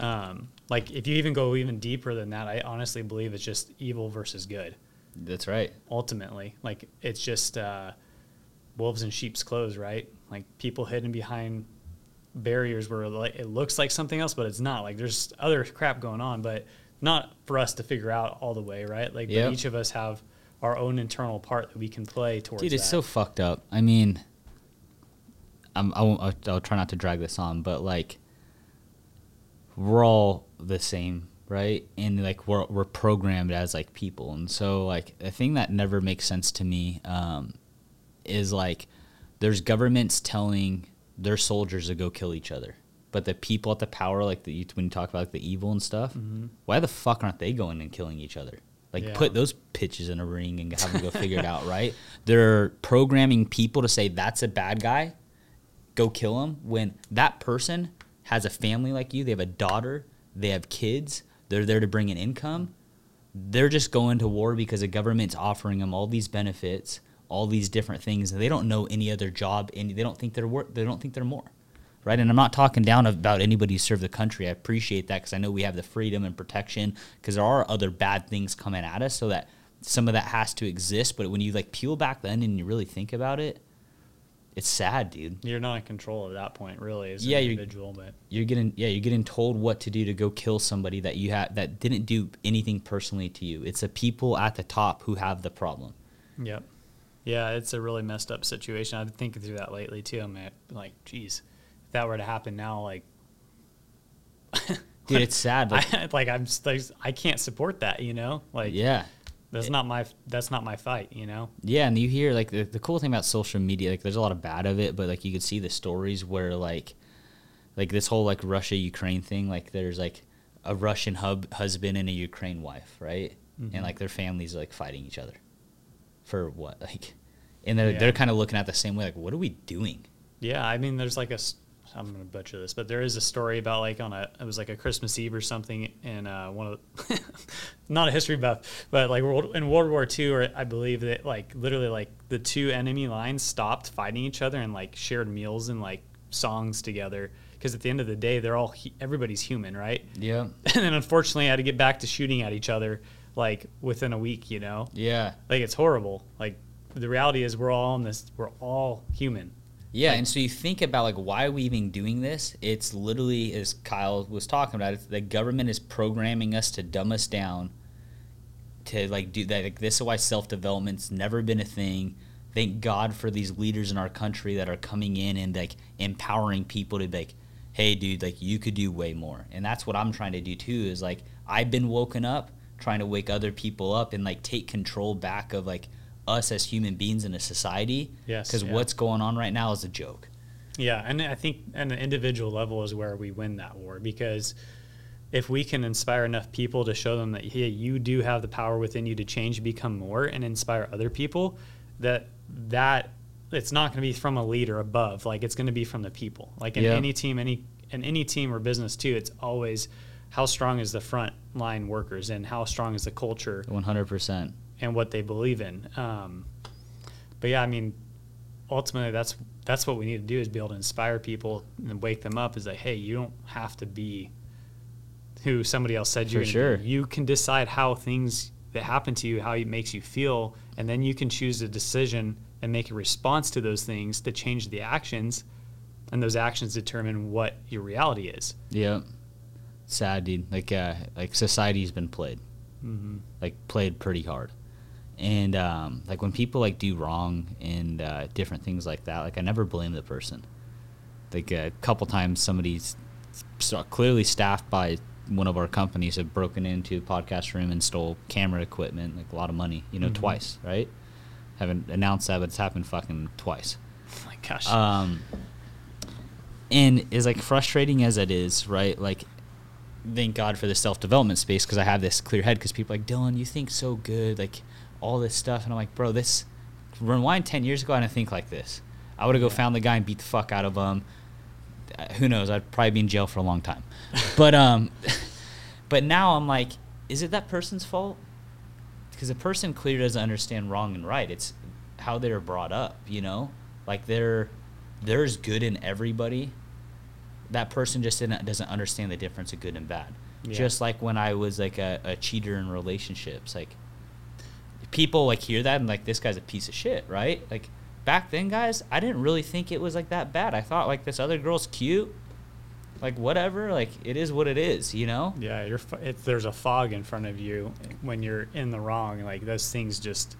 Um, like if you even go even deeper than that, I honestly believe it's just evil versus good. that's right. Ultimately, like it's just uh, wolves in sheep's clothes, right? Like people hidden behind barriers where it looks like something else, but it's not. Like there's other crap going on, but not for us to figure out all the way, right? Like Yep. each of us have our own internal part that we can play towards. Dude, it's that. so fucked up. I mean, I'm, I won't, I'll, I'll try not to drag this on, but like, we're all the same, right? And like, we're, we're programmed as like people. And so, like, the thing that never makes sense to me um, is like, there's governments telling their soldiers to go kill each other. But the people at the power, like the, when you talk about like the evil and stuff, why the fuck aren't they going and killing each other? Like Yeah. put those pitches in a ring and have them go figure it out, right? They're programming people to say that's a bad guy, go kill him. When that person has a family like you, they have a daughter, they have kids, they're there to bring an income. They're just going to war because the government's offering them all these benefits, all these different things, and they don't know any other job, and they don't think they're wor- they don't think they're more right? And I'm not talking down about anybody who served the country. I appreciate that because I know we have the freedom and protection because there are other bad things coming at us, so that some of that has to exist. But when you like peel back the onion and you really think about it, it's sad, dude. You're not in control at that point, really, as Yeah, an you're- individual. But You're getting yeah, you're getting told what to do to go kill somebody that you had that didn't do anything personally to you. It's the people at the top who have the problem. yep, yeah, it's a really messed up situation. I've been thinking through that lately too. I'm at- like, geez, that were to happen now, like, Dude, it's sad. Like, I, like I'm, like, I can't support that. You know, like, yeah. that's not my, that's not my fight. You know, Yeah, and you hear like the, the cool thing about social media, like there's a lot of bad of it, but like you could see the stories where like like this whole like Russia Ukraine thing, like there's like a Russian hub husband and a Ukraine wife, right? And mm-hmm. like their families are like fighting each other. For what? Like and they're Yeah. they're kind of looking at the same way, like, what are we doing? Yeah, I mean, there's like a. I'm gonna butcher this, but there is a story about like on a it was like a Christmas Eve or something in uh, one of the, not a history buff, but like world, in World War II, or I believe that like literally like the two enemy lines stopped fighting each other and like shared meals and like songs together because at the end of the day they're all everybody's human, right? Yeah, And then unfortunately, I had to get back to shooting at each other like within a week. You know, yeah, like it's horrible. Like the reality is we're all in this. We're all human. Yeah. And so you think about like why are we even doing this? It's literally as Kyle was talking about. It's the government is programming us to dumb us down. To like do that. Like this is why self development's never been a thing. Thank God for these leaders in our country that are coming in and like empowering people to be like, hey, dude, like you could do way more. And that's what I'm trying to do too. Is like I've been woken up trying to wake other people up and like take control back of like us as human beings in a society. Yes, Because yeah. what's going on right now is a joke. Yeah, and I think at an individual level is where we win that war because if we can inspire enough people to show them that hey, you do have the power within you to change, become more, and inspire other people, that that it's not going to be from a leader above, like it's going to be from the people. Like in Yeah. any team, any in any team or business too, it's always how strong is the front line workers and how strong is the culture 100%. And what they believe in. Um, but yeah, I mean, ultimately, that's that's what we need to do is be able to inspire people and wake them up. Is like, hey, you don't have to be who somebody else said you're For sure. be. You can decide how things that happen to you, how it makes you feel, and then you can choose a decision and make a response to those things to change the actions, and those actions determine what your reality is. Yep. Sad, dude. Like, uh, like society's been played. Mm-hmm. like played pretty hard and um, like when people like do wrong and uh, different things like that like i never blame the person like a couple times somebody's so clearly staffed by one of our companies have broken into a podcast room and stole camera equipment like a lot of money you know Mhm. twice right haven't announced that but it's happened fucking twice Oh my gosh. um, and as like frustrating as it is, right? Like, thank God for the self development space because I have this clear head. Because people are like Dylan, you think so good, like all this stuff, and I'm like, bro, this rewind ten years ago, I didn't think like this. I would have go found the guy and beat the fuck out of him. Who knows? I'd probably be in jail for a long time. but um, but now I'm like, is it that person's fault? Because the person clearly doesn't understand wrong and right. It's how they're brought up, you know? Like they're there's good in everybody. That person just didn't, doesn't understand the difference of good and bad. Yeah. Just like when I was like a, a cheater in relationships, like people like hear that and like this guy's a piece of shit, right? Like back then, guys, I didn't really think it was like that bad. I thought like this other girl's cute, like whatever, like it is what it is, you know? Yeah, you're. If there's a fog in front of you when you're in the wrong, like those things just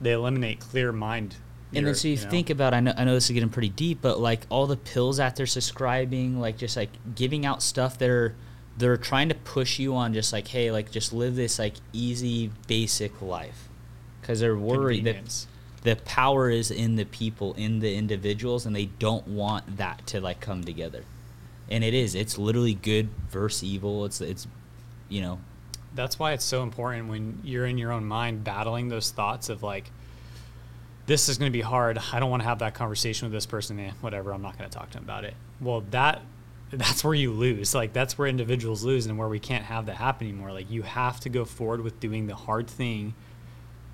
they eliminate clear mind. And then so you, know? think about I know I know this is getting pretty deep, but like all the pills that they're subscribing, like just like giving out stuff that are they're trying to push you on just like hey like just live this like easy basic life because they're worried that the power is in the people in the individuals and they don't want that to like come together and it is it's literally good versus evil it's it's you know That's why it's so important when you're in your own mind battling those thoughts of like, this is going to be hard. I don't want to have that conversation with this person. Eh, whatever. I'm not going to talk to him about it. Well, that that's where you lose. Like that's where individuals lose, and where we can't have that happen anymore. Like you have to go forward with doing the hard thing,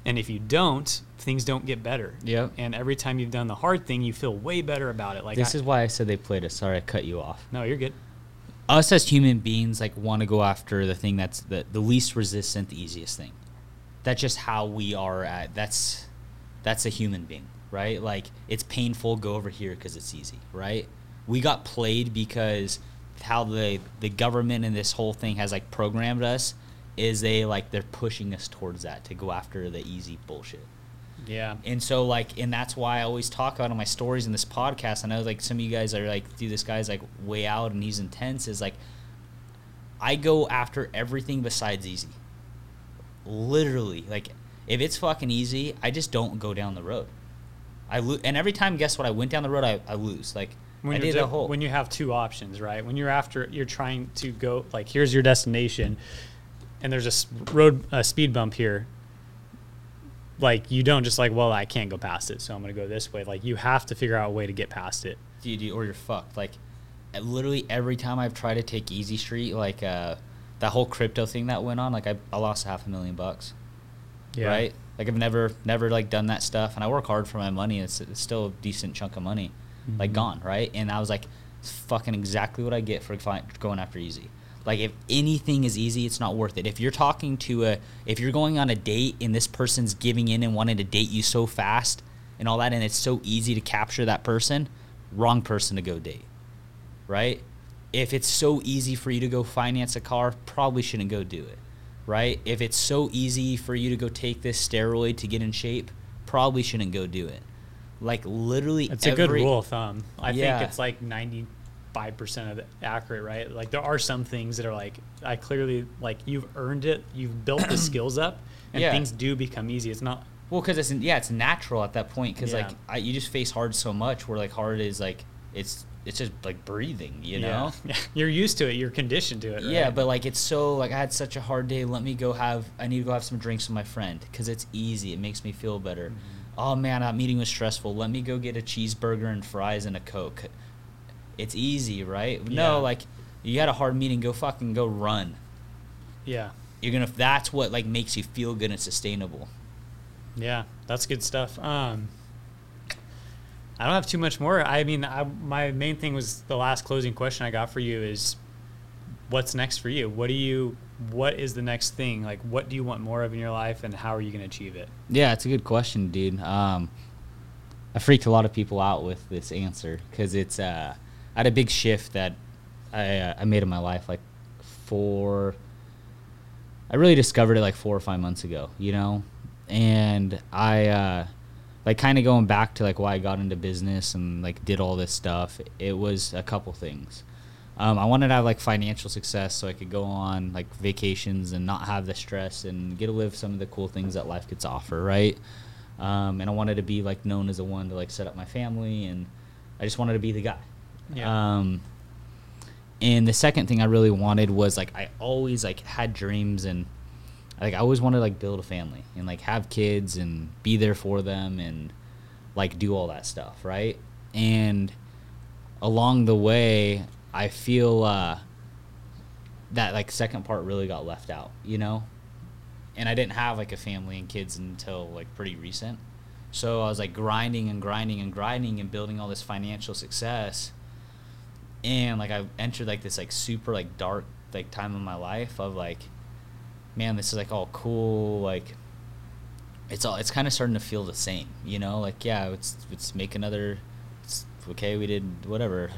and if you don't, things don't get better. Yep. And every time you've done the hard thing, you feel way better about it. Like this I- is why i said they played us sorry i cut you off no, you're good. us as human beings like want to go after the thing that's the, the least resistant the easiest thing that's just how we are at that's that's a human being right like it's painful go over here because it's easy right we got played because how the the government and this whole thing has like programmed us is they like they're pushing us towards that to go after the easy bullshit Yeah. and so like and that's why I always talk about in my stories in this podcast. I know like some of you guys are like, dude, this guy's like way out and he's intense. Is like I go after everything besides easy. Literally, like if it's fucking easy, I just don't go down the road. I lo- and every time, guess what? I went down the road, I, I lose. Like when I did do- a whole. when you have two options, right? When you're after you're trying to go like here's your destination, and there's a road a speed bump here. like you don't just like, well, I can't go past it, so I'm gonna go this way. Like you have to figure out a way to get past it. Dude, or you're fucked. Like, literally every time I've tried to take Easy Street, like uh, that whole crypto thing that went on, like I, I lost half a million bucks. yeah. Right? Like I've never, never like done that stuff, and I work hard for my money. It's, it's still a decent chunk of money, like Mhm. gone. Right? And I was like, it's fucking exactly what I get for going after Easy. Like if anything is easy, it's not worth it. If you're talking to a, if you're going on a date and this person's giving in and wanting to date you so fast and all that, and it's so easy to capture that person, wrong person to go date, right? If it's so easy for you to go finance a car, probably shouldn't go do it, right? If it's so easy for you to go take this steroid to get in shape, probably shouldn't go do it. Like literally, It's a good rule of thumb. I Yeah. think it's like ninety five percent of it accurate, right? Like there are some things that are like I clearly like you've earned it, you've built the skills up, and Yeah. things do become easy. It's not Well, because it's yeah, it's natural at that point. Because like I, you just face hard so much, where like hard is like it's it's just like breathing, you know. Yeah. You're used to it. You're conditioned to it. Right? Yeah, but like it's so like I had such a hard day. Let me go have. I need to go have some drinks with my friend because it's easy. It makes me feel better. Mm-hmm. Oh man, that meeting was stressful. Let me go get a cheeseburger and fries and a coke. It's easy, right? Yeah. No, like you had a hard meeting. Go fucking go run. yeah, You're gonna. That's what like makes you feel good and sustainable. yeah, that's good stuff. Um, I don't have too much more. I mean, I, my main thing was the last closing question I got for you is, what's next for you? What do you? What is the next thing? Like, what do you want more of in your life, and how are you going to achieve it? Yeah, it's a good question, dude. Um, I freaked a lot of people out with this answer because it's uh, I had a big shift that I uh, I made in my life like four. I really discovered it like four or five months ago, you know, and I uh, like kind of going back to like why I got into business and like did all this stuff. It was a couple things. Um, I wanted to have like financial success so I could go on like vacations and not have the stress and get to live some of the cool things that life gets offer, right? Um, and I wanted to be like known as the one to like set up my family, and I just wanted to be the guy. Yeah. Um, and the second thing I really wanted was like I always like had dreams and like I always wanted to like build a family and like have kids and be there for them and like do all that stuff, right? And along the way, I feel uh, that like second part really got left out, you know. And I didn't have like a family and kids until like pretty recent. So I was like grinding and grinding and grinding and building all this financial success. And like I entered like this like super like dark like time in my life of like man, this is like all cool, like it's all it's kind of starting to feel the same, you know? Like yeah, it's it's make another it's, okay, we did whatever.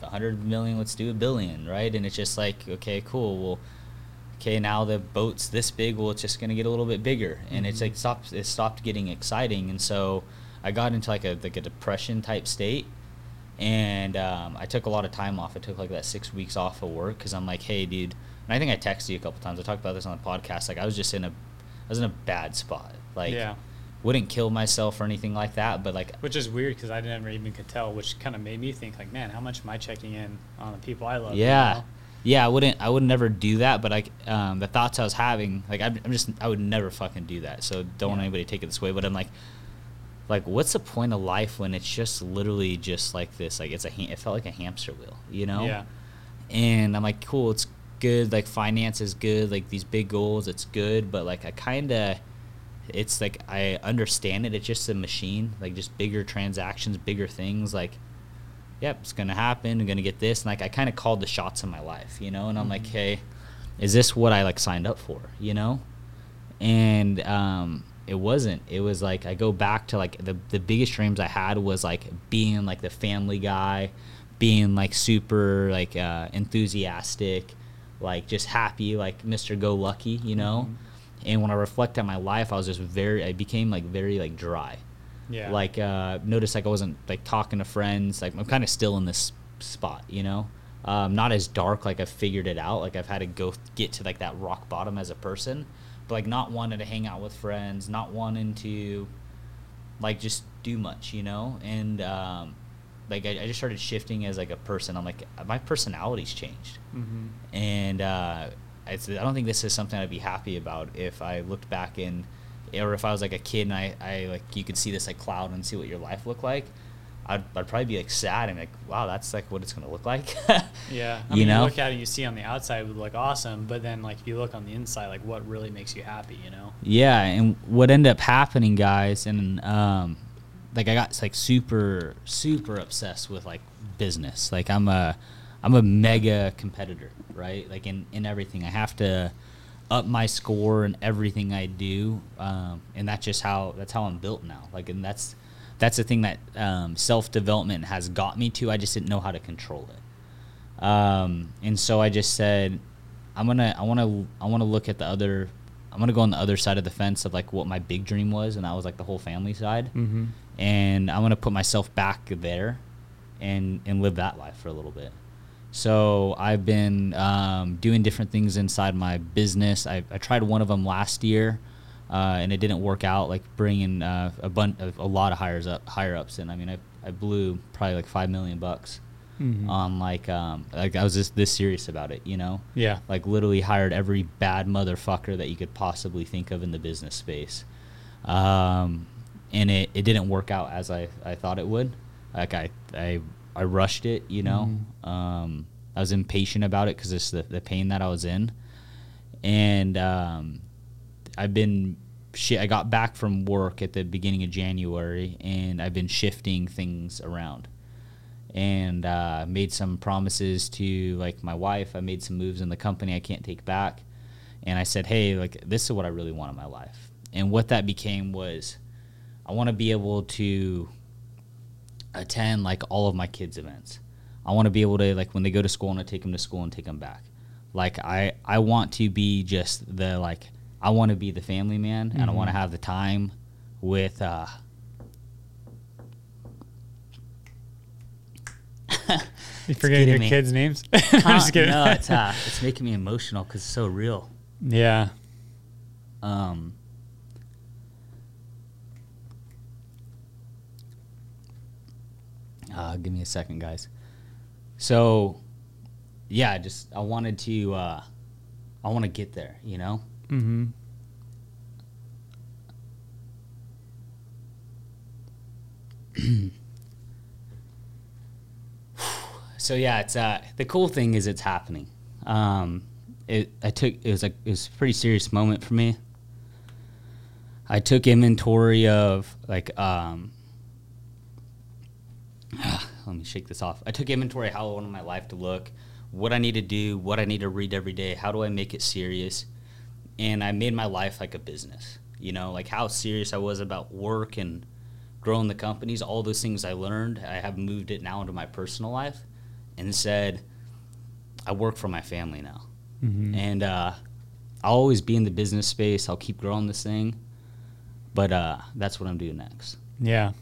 a 100 million, let's do a billion, right? And it's just like, okay, cool. Well, okay, now the boat's this big, well, it's just going to get a little bit bigger. And it's Mhm. like stopped it stopped getting exciting, and so I got into like a like a depression type state. And um, I took a lot of time off. I took like that six weeks off of work because I'm like, hey, dude. And I think I texted you a couple times. I talked about this on the podcast. Like I was just in a, I was in a bad spot. Like, yeah, wouldn't kill myself or anything like that, but like which is weird because I never even could tell, which kind of made me think like, man, how much am I checking in on the people I love? yeah know? yeah i wouldn't i would never do that but like um, the thoughts i was having like I'm, I'm just i would never fucking do that so don't want anybody to take it this way but i'm like like what's the point of life when it's just literally just like this like it's a ha- it felt like a hamster wheel you know Yeah. and i'm like cool it's good like finance is good like these big goals it's good but like i kind of it's like i understand it it's just a machine like just bigger transactions bigger things like yep it's gonna happen i'm gonna get this and like i kind of called the shots in my life you know and i'm like Mhm. hey is this what i like signed up for you know and um it wasn't. It was like i go back to like the, the biggest dreams i had was like being like the family guy being like super like uh enthusiastic like just happy like mr go lucky you know? Mhm. and when i reflect on my life i was just very i became like very like dry. Yeah. like uh noticed like i wasn't like talking to friends like i'm kind of still in this spot you know? Um not as dark like i've figured it out like i've had to go get to like that rock bottom as a person but like not wanting to hang out with friends not wanting to like just do much you know? And um like I, I just started shifting as like a person. I'm like my personality's changed. Hmm and uh, it's, I don't think this is something I'd be happy about if I looked back in or if I was like a kid and I, I like you could see this like cloud and see what your life looked like, I'd, I'd probably be like sad and like, wow, that's like what it's gonna look like. Yeah, I You mean, know? you look at it, and you see on the outside it would look awesome, but then like if you look on the inside, like what really makes you happy, you know? Yeah, and what ended up happening, guys, and um, like I got like super super obsessed with like business. Like I'm a I'm a mega competitor, right? Like in in everything, I have to up my score in everything I do, um, and that's just how that's how I'm built now. Like, and that's that's the thing that um, self development has got me to. I just didn't know how to control it. Um, and so I just said, I'm gonna, I want to, I want to look at the other, I'm gonna go on the other side of the fence of like what my big dream was, and that was like the whole family side. Mm-hmm. And I'm gonna put myself back there, and and live that life for a little bit. So I've been um, doing different things inside my business. I, I tried one of them last year, uh, and it didn't work out. Like bringing uh, a bunch, a lot of hires up, higher ups in. I mean, I, I blew probably like five million bucks Mm-hmm. on like um like I was just this serious about it, you know. Yeah. Like literally hired every bad motherfucker that you could possibly think of in the business space, um, and it, it didn't work out as I, I thought it would. Like I I I rushed it, you know. Um, I was impatient about it because it's the the pain that I was in, and um, I've been. I got back from work at the beginning of January, and I've been shifting things around, and uh, made some promises to like my wife. I made some moves in the company I can't take back, and I said, "Hey, like this is what I really want in my life." And what that became was, I want to be able to attend like all of my kids' events. I want to be able to like when they go to school, and I take them to school and take them back. Like I I want to be just the like I want to be the family man and I want to have the time with uh You forgetting your me. kids' names? I'm just kidding. no, it's uh it's making me emotional cuz it's so real. yeah. Um Uh, give me a second, guys. So, yeah, just I wanted to, uh, I want to get there, you know. Mm-hmm. So yeah, it's uh, the cool thing is it's happening. Um, it I took it was like it was a pretty serious moment for me. I took inventory of like um, let me shake this off. I took inventory how I wanted my life to look, what I need to do, what I need to read every day, how do I make it serious, and I made my life like a business. You know, like how serious I was about work and growing the companies, all those things I learned, I have moved it now into my personal life, and said, I work for my family now, Mm-hmm. and uh, I'll always be in the business space. I'll keep growing this thing, but uh, that's what I'm doing next. Yeah.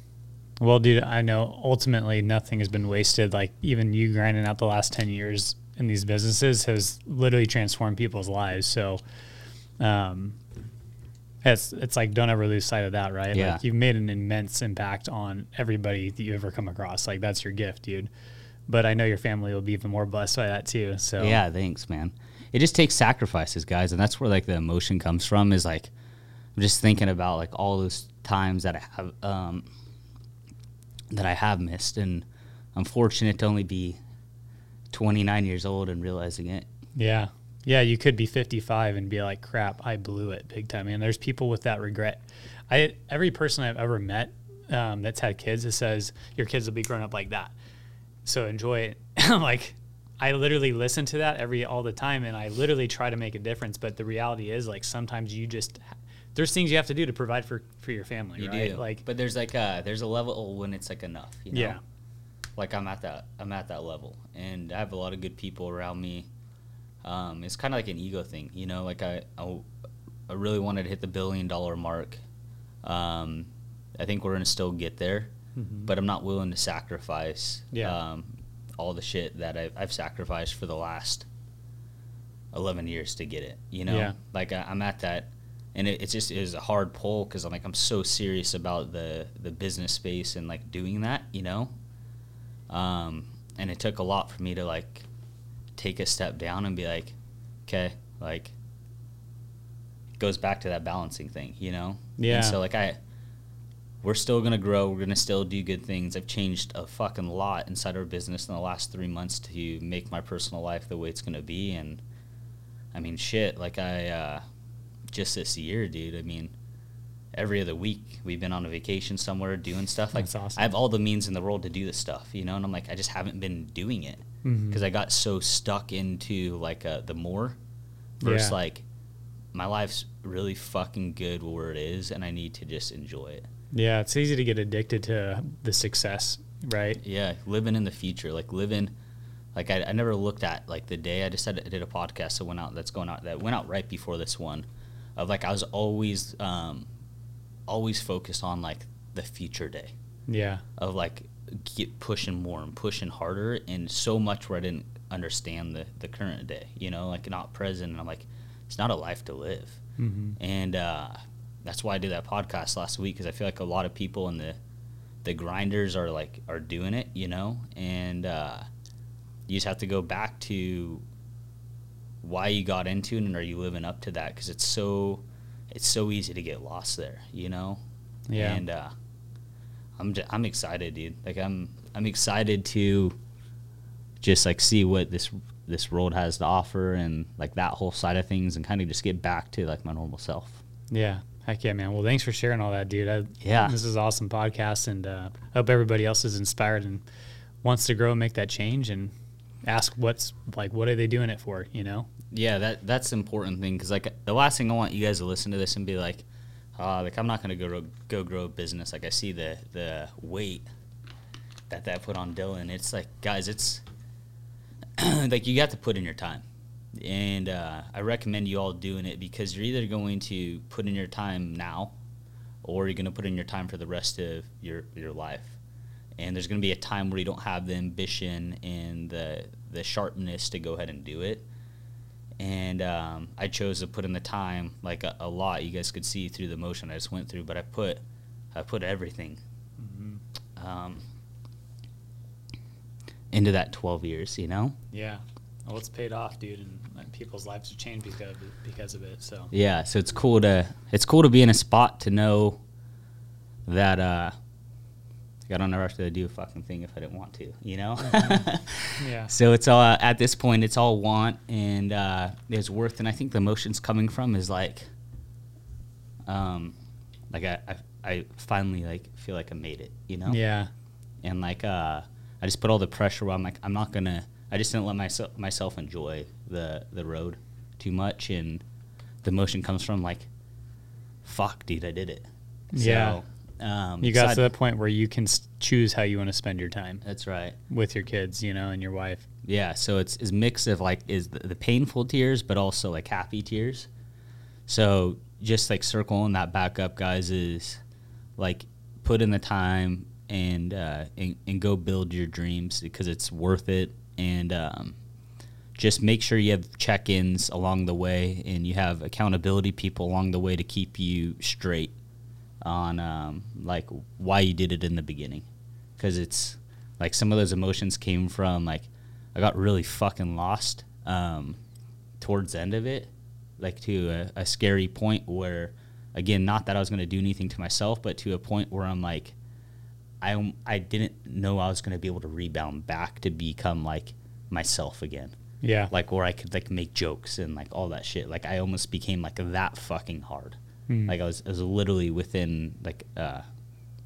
Well, dude, I know ultimately nothing has been wasted. Like even you grinding out the last ten years in these businesses has literally transformed people's lives. So, um, it's it's like don't ever lose sight of that, right? Yeah. Like you've made an immense impact on everybody that you ever come across. Like that's your gift, dude. But I know your family will be even more blessed by that too. So Yeah, thanks, man. It just takes sacrifices, guys, and that's where like the emotion comes from. Is like I'm just thinking about like all those times that I have um, that I have missed, and I'm fortunate to only be 29 years old and realizing it. Yeah. Yeah, you could be 55 and be like, "Crap, I blew it big time." And there's people with that regret. I every person I've ever met um, that's had kids that says your kids will be grown up like that. So enjoy it. Like, I literally listen to that every all the time, and I literally try to make a difference. But the reality is, like, sometimes you just there's things you have to do to provide for for your family, You right? do, Like, but there's like a there's a level when it's like enough. You know? yeah, like I'm at that I'm at that level, and I have a lot of good people around me. Um, it's kind of like an ego thing, you know. Like I, I, I really wanted to hit the billion dollar mark. Um, I think we're gonna still get there, but I'm not willing to sacrifice Yeah. um, all the shit that I've, I've sacrificed for the last eleven years to get it. You know, Yeah. like I, I'm at that, and it, it's just is a hard pull because I'm like I'm so serious about the the business space and like doing that. You know, um, and it took a lot for me to like take a step down and be like, okay, like it goes back to that balancing thing, you know. Yeah. And so like I we're still gonna grow, we're gonna still do good things. I've changed a fucking lot inside our business in the last three months to make my personal life the way it's gonna be and I mean shit, like I uh just this year, dude, I mean every other week we've been on a vacation somewhere doing stuff like That's awesome. I have all the means in the world to do this stuff, you know, and I'm like I just haven't been doing it Mhm. because I got so stuck into like uh, the more versus Yeah. like my life's really fucking good where it is, and I need to just enjoy it. Yeah, it's easy to get addicted to the success, right? Yeah, living in the future, like living. Like I, I never looked at like the day I just said I did a podcast that went out that's going out that went out right before this one, of like I was always um, always focused on like the future day. Yeah. of like get pushing more and pushing harder and so much where I didn't understand the, the current day, you know, like not present. And I'm like, it's not a life to live. hmm And uh, that's why I did that podcast last week because I feel like a lot of people in the the grinders are like are doing it, you know, and uh, you just have to go back to why you got into it and are you living up to that because it's so it's so easy to get lost there, you know. Yeah. And uh, I'm j- I'm excited, dude. Like I'm I'm excited to just like see what this this world has to offer and like that whole side of things and kind of just get back to like my normal self. Yeah. Heck yeah, man. Well, thanks for sharing all that, dude. I, Yeah. This is an awesome podcast, and uh, I hope everybody else is inspired and wants to grow and make that change and ask what's like, what are they doing it for, you know? Yeah, that that's important thing because like the last thing I want you guys to listen to this and be like, uh, like I'm not gonna go go grow a business. Like I see the the weight that that put on Dylan. It's like guys, it's like you got to put in your time, and uh, I recommend you all doing it because you're either going to put in your time now, or you're gonna put in your time for the rest of your your life. And there's gonna be a time where you don't have the ambition and the the sharpness to go ahead and do it and um, I chose to put in the time like a, a lot. You guys could see through the motion I just went through, but I put I put everything um, into that 12 years. You know? Yeah. Well, it's paid off, dude, and like, people's lives have changed because of it, because of it. So Yeah. So it's cool to it's cool to be in a spot to know that uh, I don't ever have to do a fucking thing if I didn't want to. You know? yeah, So it's all at this point, it's all want and uh, there's worth, and I think the emotions coming from is like, um, like I, I, I finally like feel like I made it, you know? yeah, And like, uh, I just put all the pressure where I'm like, I'm not gonna, I just didn't let myself myself enjoy the the road too much, and the emotion comes from like, fuck, dude, I did it. Yeah. Um, you got so to I- that point where you can choose how you want to spend your time That's right. with your kids, you know, and your wife. Yeah, so it's is mix of like is the, the painful tears, but also like happy tears. So just like circling that back up, guys, is like put in the time and uh, and, and go build your dreams because it's worth it. And um, just make sure you have check-ins along the way and you have accountability people along the way to keep you straight on um, like why you did it in the beginning because it's like some of those emotions came from like I got really fucking lost um, towards the end of it, like to a, a scary point where, again, not that I was going to do anything to myself, but to a point where I'm like, I I didn't know I was going to be able to rebound back to become like myself again, Yeah, like where I could like make jokes and like all that shit. Like I almost became like that fucking hard. Mm. Like I was, I was literally within like uh,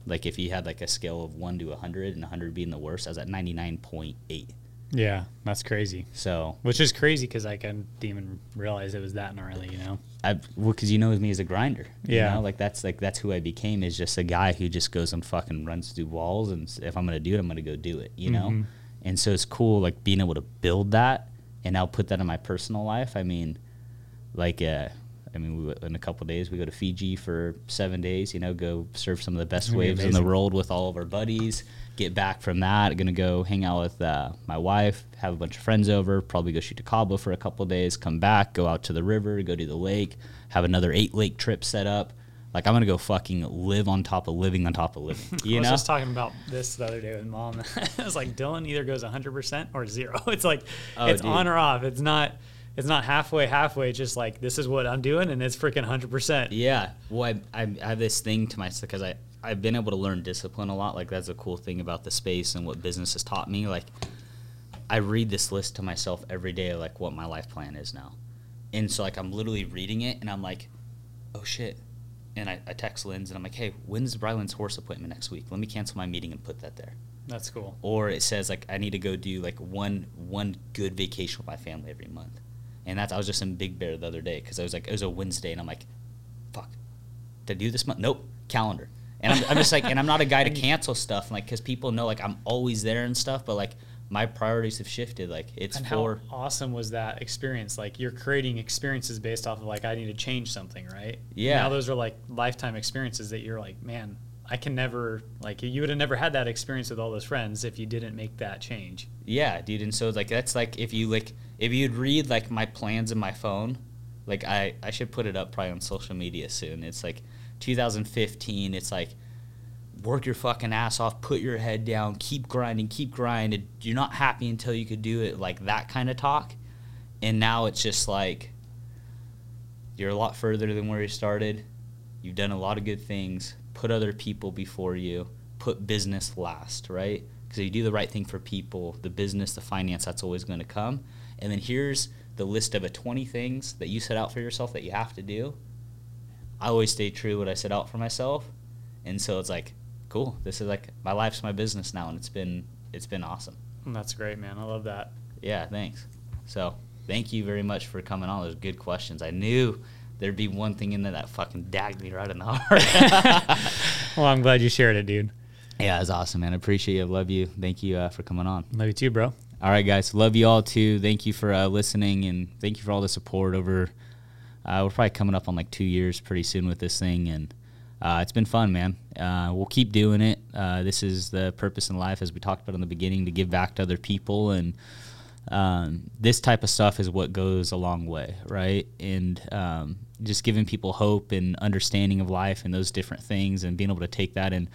like if you had like a scale of one to hundred and hundred being the worst, I was at ninety nine point eight. yeah, that's crazy. So Which is crazy because I didn't even realize it was that gnarly, you know. I, because you know me as a grinder. you Yeah. know? like that's like that's who I became is just a guy who just goes and fucking runs through walls, and if I'm gonna do it, I'm gonna go do it. You know, Mhm. and so it's cool like being able to build that and now put that in my personal life. I mean, like uh. I mean, we, in a couple days, we go to Fiji for seven days. You know, go surf some of the best That'd be waves in the world with all of our buddies. Get back from that, gonna go hang out with uh, my wife, have a bunch of friends over, probably go shoot a Cabo for a couple days, come back, go out to the river, go to the lake, have another eight lake trip set up. Like I'm gonna go fucking live on top of living on top of living. You I was know? just talking about this the other day with mom. I was like, Dylan either goes 100% or zero. It's like, Oh, it's dude. on or off. It's not, it's not halfway, halfway. It's just like this is what I'm doing, and it's freaking hundred percent. Yeah. Well, I, I, have this thing to myself because I I've been able to learn discipline a lot. Like that's a cool thing about the space and what business has taught me. Like I read this list to myself every day, like what my life plan is now, and so like I'm literally reading it, and I'm like, oh shit. And I, I text Linz and I'm like, hey, when's Bryland's horse appointment next week? Let me cancel my meeting and put that there. That's cool. Or it says like I need to go do like one one good vacation with my family every month, and that's I was just in Big Bear the other day because I was like it was a Wednesday and I'm like, fuck, to do this month? Nope, calendar. And I'm, I'm just like, and I'm not a guy to cancel stuff like because people know like I'm always there and stuff, but like my priorities have shifted. Like it's and for how awesome was that experience? Like you're creating experiences based off of like I need to change something, right? Yeah. Now those are like lifetime experiences that you're like, man, I can never like you would have never had that experience with all those friends if you didn't make that change. Yeah, dude. And so like that's like if you like if you'd read like my plans in my phone, like I I should put it up probably on social media soon. It's like 2015. It's like work your fucking ass off, put your head down, keep grinding, keep grinding. You're not happy until you could do it. Like that kind of talk. And now it's just like you're a lot further than where you started. You've done a lot of good things. Put other people before you. Put business last, right? Because if you do the right thing for people, the business, the finance, that's always going to come. And then here's the list of a 20 things that you set out for yourself that you have to do. I always stay true to what I set out for myself. And so it's like, cool. This is like my life's my business now, and it's been it's been awesome. That's great, man. I love that. Yeah, thanks. So thank you very much for coming on. Those good questions. I knew there'd be one thing in there that fucking dagged me right in the heart. well, I'm glad you shared it, dude. Yeah, it's awesome, man. I appreciate you. Love you. Thank you uh, for coming on. Love you too, bro. All right, guys. Love you all too. Thank you for uh, listening and thank you for all the support over. Uh, we're probably coming up on like two years pretty soon with this thing, and uh, it's been fun, man. Uh, we'll keep doing it. Uh, this is the purpose in life, as we talked about in the beginning, to give back to other people, and um, this type of stuff is what goes a long way, right? And um, just giving people hope and understanding of life and those different things, and being able to take that and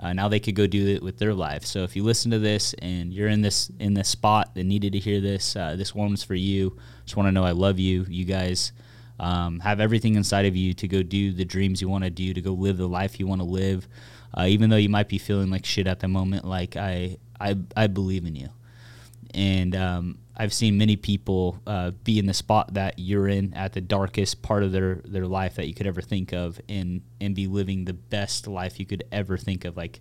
uh, now they could go do it with their life. So if you listen to this and you're in this in this spot that needed to hear this, uh, this one's for you. Just want to know I love you. You guys um, have everything inside of you to go do the dreams you want to do, to go live the life you want to live. Uh, even though you might be feeling like shit at the moment, like I I I believe in you, and um, I've seen many people uh, be in the spot that you're in at the darkest part of their, their life that you could ever think of and, and be living the best life you could ever think of, like,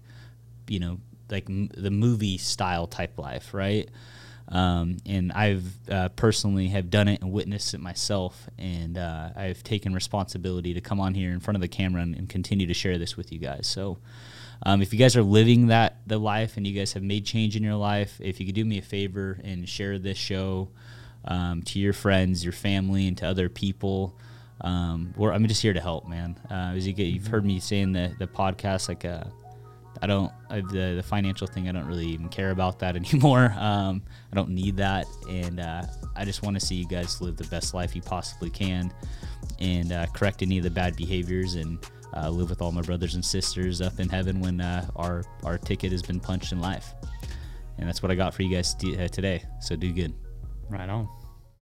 you know, like m- the movie style type life, right? Um, and I've uh, personally have done it and witnessed it myself, and uh, I've taken responsibility to come on here in front of the camera and, and continue to share this with you guys. So, um, if you guys are living that the life and you guys have made change in your life, if you could do me a favor and share this show um, to your friends, your family, and to other people. Um, I'm just here to help, man. Uh, as you get, you've heard me saying the the podcast, like uh, I don't I, the the financial thing. I don't really even care about that anymore. Um, I don't need that, and uh, I just want to see you guys live the best life you possibly can, and uh, correct any of the bad behaviors and uh, live with all my brothers and sisters up in heaven when uh, our our ticket has been punched in life. And that's what I got for you guys t- uh, today. So do good. Right on.